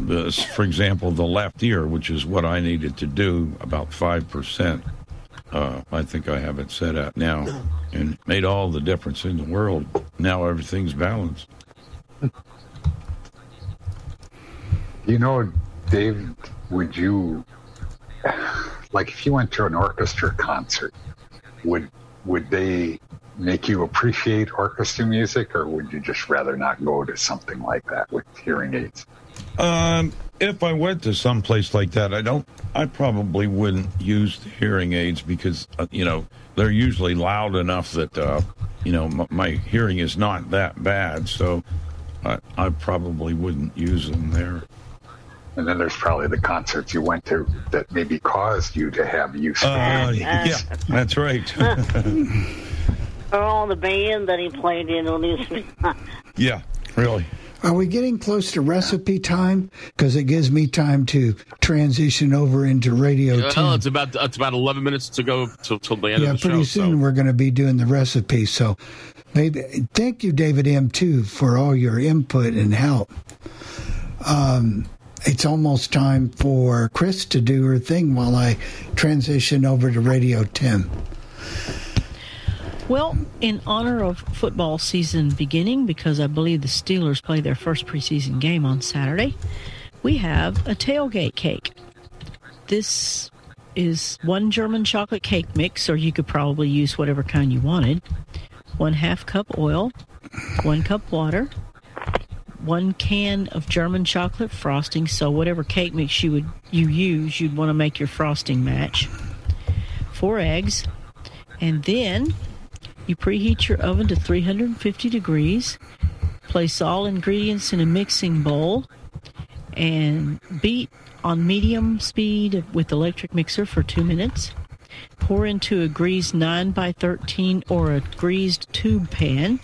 the, for example, the left ear, which is what I needed to do, about five percent. Uh, I think I have it set up now, and made all the difference in the world. Now everything's balanced. You know, Dave, would you like if you went to an orchestra concert, would would they make you appreciate orchestra music, or would you just rather not go to something like that with hearing aids? Um, if I went to some place like that, I don't. I probably wouldn't use the hearing aids because uh, you know they're usually loud enough that uh, you know m- my hearing is not that bad. So I, I probably wouldn't use them there. And then there's probably the concerts you went to that maybe caused you to have use. Uh, yeah, that's right. Or all the band that he played in on his. yeah, really. Are we getting close to recipe time? Because it gives me time to transition over into Radio Well, 10. it's about it's about eleven minutes to go till, till the end Yeah, of the pretty show. soon we're going to be doing the recipe. So maybe thank you, David M. too, for all your input and help. Um, it's almost time for Chris to do her thing while I transition over to Radio 10. Well, in honor of football season beginning, because I believe the Steelers play their first preseason game on Saturday, we have a tailgate cake. This is one German chocolate cake mix, or you could probably use whatever kind you wanted. One half cup oil, one cup water, one can of German chocolate frosting. So whatever cake mix you would you use, you'd want to make your frosting match. Four eggs, and then you preheat your oven to 350 degrees. Place all ingredients in a mixing bowl and beat on medium speed with electric mixer for two minutes. Pour into a greased 9 by 13 or a greased tube pan.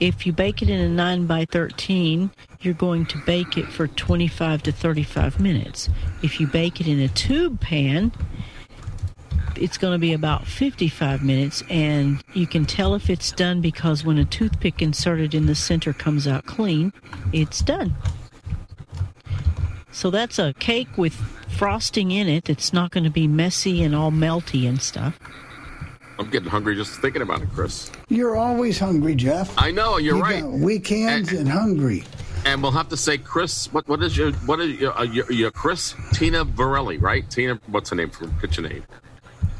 If you bake it in a 9 by 13, you're going to bake it for 25 to 35 minutes. If you bake it in a tube pan, it's going to be about 55 minutes, and you can tell if it's done because when a toothpick inserted in the center comes out clean, it's done. So that's a cake with frosting in it It's not going to be messy and all melty and stuff. I'm getting hungry just thinking about it, Chris. You're always hungry, Jeff. I know you're You right. got weekends and hungry. And we'll have to say, Chris, what what is your what is your, uh, your, your Chris Tina Varelli, right? Tina, what's her name from KitchenAid?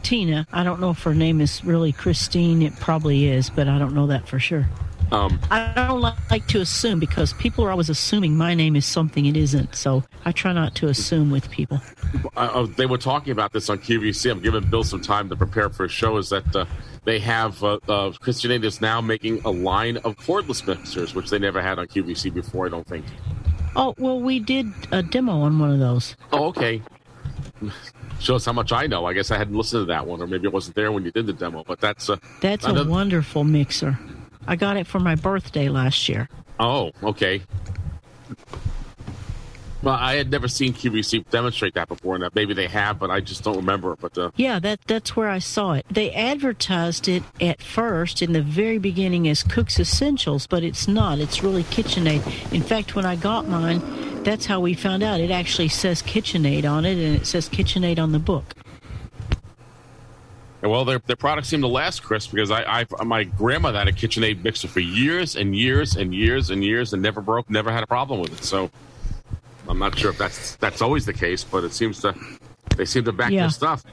Tina, I don't know if her name is really Christine. It probably is, but I don't know that for sure. Um, I don't like to assume because people are always assuming my name is something it isn't. So I try not to assume with people. uh, they were talking about this on QVC. I'm giving Bill some time to prepare for a show. Is that uh, they have uh, uh, KitchenAid is now making a line of cordless mixers, which they never had on QVC before. I don't think. Oh, well, we did a demo on one of those. Oh, okay. Shows how much I know. I guess I hadn't listened to that one, or maybe it wasn't there when you did the demo. But that's uh, a that's a wonderful mixer. I got it for my birthday last year. Oh, okay. Well, I had never seen QVC demonstrate that before, and maybe they have, but I just don't remember. But uh, Yeah, that that's where I saw it. They advertised it at first in the very beginning as Cook's Essentials, but it's not. It's really KitchenAid. In fact, when I got mine, that's how we found out. It actually says KitchenAid on it, and it says KitchenAid on the book. well, their their products seem to last, Chris, because I, I my grandma had a KitchenAid mixer for years and years and years and years, and never broke, never had a problem with it. So I'm not sure if that's that's always the case, but it seems to they seem to back Yeah. their stuff.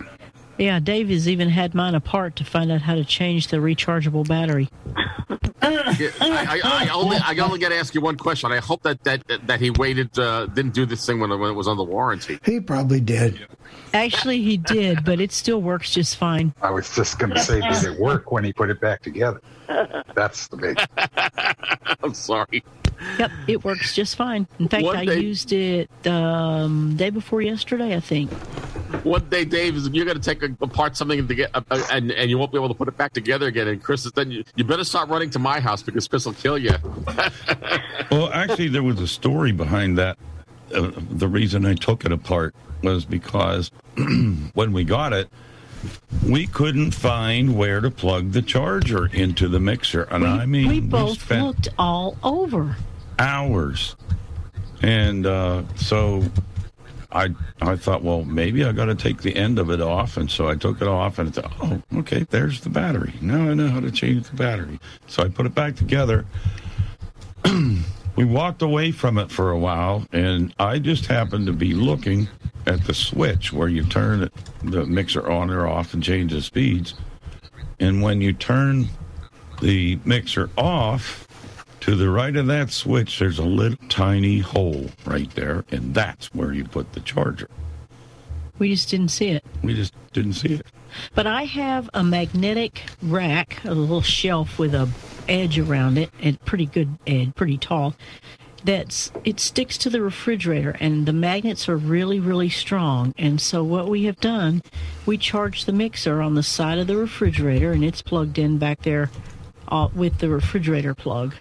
Yeah, Dave has even had mine apart to find out how to change the rechargeable battery. Yeah, I, I, I only I only got to ask you one question. I hope that that that he waited, uh, didn't do this thing when, when it was under warranty. He probably did. Actually, he did, but it still works just fine. I was just going to say, did it work when he put it back together? That's the big. I'm sorry. Yep, it works just fine. In fact, One I day- used it um, day before yesterday, I think. One day, Dave, is you're going to take apart something to get, uh, and and you won't be able to put it back together again. And Chris is then you, you better start running to my house because Chris will kill you. Well, actually, there was a story behind that. Uh, the reason I took it apart was because when we got it, we couldn't find where to plug the charger into the mixer, and I mean, we both spent looked all over. hours, and uh, so I I thought, well, maybe I got to take the end of it off, and so I took it off, and I thought, oh, okay, there's the battery. Now I know how to change the battery. So I put it back together. we walked away from it for a while, and I just happened to be looking at the switch where you turn the mixer on or off and change the speeds. And when you turn the mixer off, to the right of that switch, there's a little tiny hole right there, and that's where you put the charger. We just didn't see it. We just didn't see it. But I have a magnetic rack, a little shelf with a edge around it, and pretty good edge, pretty tall. That's it sticks to the refrigerator, and the magnets are really, really strong. And so what we have done, we charge the mixer on the side of the refrigerator, and it's plugged in back there uh, with the refrigerator plug.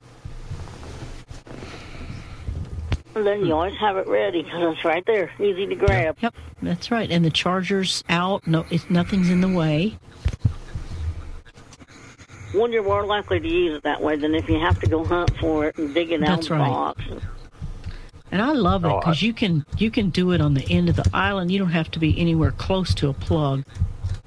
And then you always have it ready because it's right there, easy to grab. Yep, that's right. And the charger's out. No, it's, nothing's in the way. One, you're more likely to use it that way than if you have to go hunt for it and dig it out That's of the box. And I love it Oh, I- because you can you can do it on the end of the island. You don't have to be anywhere close to a plug.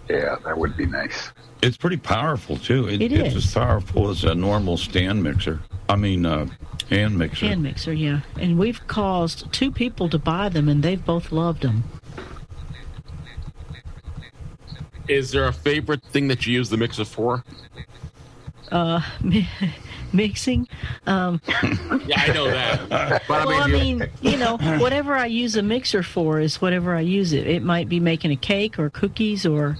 Yeah, that would be nice. It's pretty powerful too. It, It it's as powerful as a normal stand mixer. I mean, uh, hand mixer. Hand mixer, yeah. And we've caused two people to buy them, and they've both loved them. Is there a favorite thing that you use the mixer for? Uh, mi- mixing. Um, Yeah, I know that. But well, I I mean, mean, you know, whatever I use a mixer for is whatever I use it. It might be making a cake or cookies or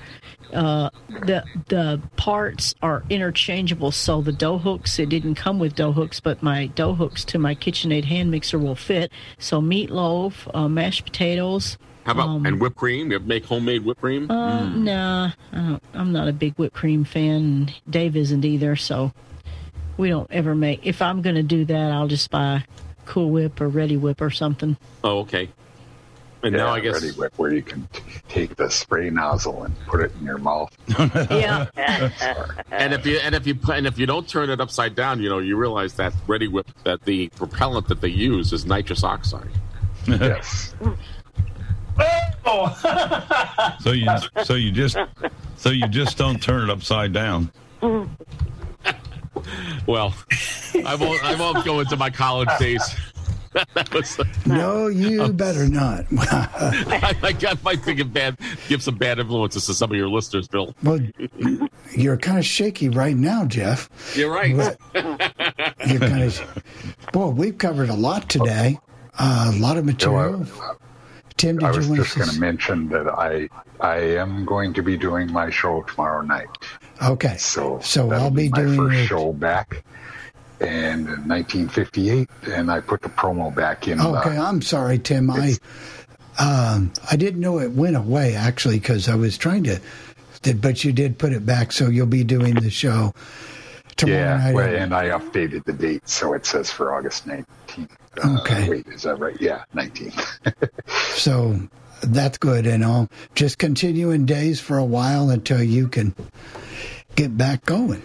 uh, the the parts are interchangeable. So the dough hooks, it didn't come with dough hooks, but my dough hooks to my KitchenAid hand mixer will fit. So meatloaf, uh, mashed potatoes. how about um, and whipped cream? You make homemade whipped cream? Uh, Nah, I don't, I'm not a big whipped cream fan, and Dave isn't either. So we don't ever make. If I'm going to do that, I'll just buy Cool Whip or Reddi-wip or something. Oh, okay. And yeah, now I guess Reddi-wip, where you can t- take the spray nozzle and put it in your mouth. Yeah. and if you and if you and if you don't turn it upside down, you know you realize that Reddi-wip that the propellant that they use is nitrous oxide. yes. Oh. So you so you just so you just don't turn it upside down. Well, I won't I won't go into my college days. that was No, you better not. I, I got might think of bad give some bad influences to some of your listeners, Bill. well, you're kind of shaky right now, Jeff. You're right. You're kind of. Well, we've covered a lot today. Uh, a lot of material. Tim, did I you was want just to? going to mention that I I am going to be doing my show tomorrow night. Okay. So So that'll I'll be my doing first it- show back. And in 1958, and I put the promo back in. uh, Okay, I'm sorry, Tim. I um, I didn't know it went away actually because I was trying to, but you did put it back, so you'll be doing the show tomorrow yeah, night. well, and I updated the date, so it says for August 19th. Uh, Okay. Wait, is that right? Yeah, 19th. So that's good, and I'll just continue in days for a while until you can get back going.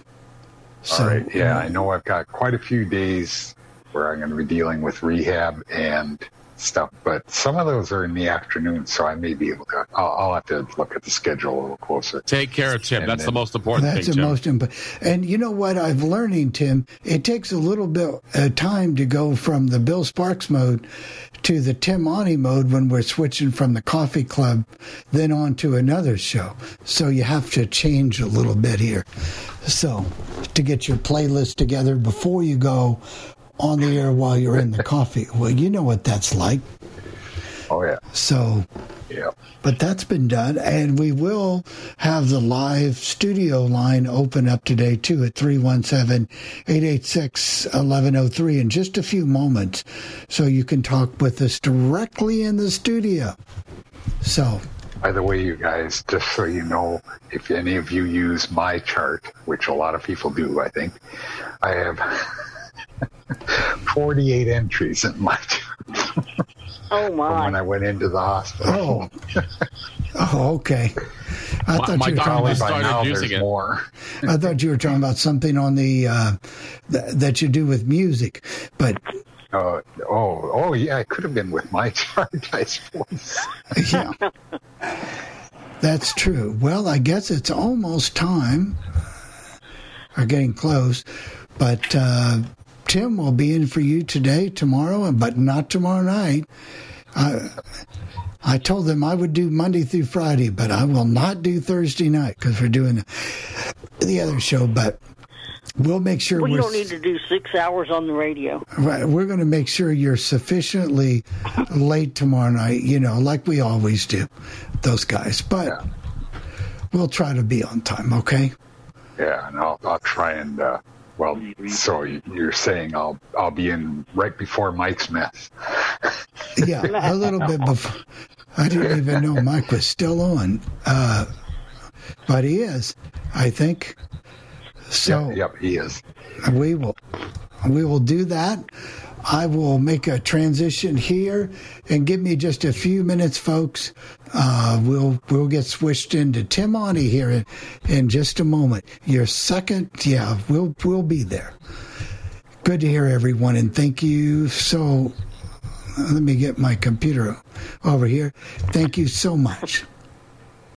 So, All right. Yeah, I know I've got quite a few days where I'm going to be dealing with rehab and stuff, but some of those are in the afternoon, so I may be able to. I'll, I'll have to look at the schedule a little closer. Take care of Tim. And That's the most important That's thing, the Tim. most important. And you know what I'm learning, Tim? It takes a little bit of time to go from the Bill Sparks mode to the Tim Ani mode when we're switching from the coffee club, then on to another show. So you have to change a little bit here. So to get your playlist together before you go on the air while you're in the coffee. Well, you know what that's like. Oh yeah. So Yeah. but that's been done, and we will have the live studio line open up today too at 317 886 1103 in just a few moments. So you can talk with us directly in the studio. So, By the way, you guys, just so you know, if any of you use MyChart, which a lot of people do, I think, I have 48 entries in MyChart Oh from my! when I went into the hospital. oh, oh okay. I My- thought my you were talking about, by started now using there's it. more. I thought you were talking about something on the uh, th- that you do with music, but Uh, oh, oh, yeah, it could have been with my chart, I suppose. yeah. That's true. Well, I guess it's almost time. Are getting close. But uh, Tim will be in for you today, tomorrow, but not tomorrow night. I, I told them I would do Monday through Friday, but I will not do Thursday night because we're doing the other show, but we'll make sure We we're don't need to do six hours on the radio. right. We're going to make sure you're sufficiently late tomorrow night. You know, like we always do, those guys. But we'll try to be on time. Okay. Yeah, and I'll, I'll try and. Uh, well, so you're saying I'll I'll be in right before Mike's mess. Yeah, a little bit before. I didn't even know Mike was still on, uh, but he is. I think. So. Yep, yep, he is. We will. We will do that. I will make a transition here and give me just a few minutes, folks. Uh, we'll we'll get switched into Tim Monty here in, in just a moment. Your second, yeah, we'll we'll be there. Good to hear everyone, and thank you so. Let me get my computer over here. Thank you so much.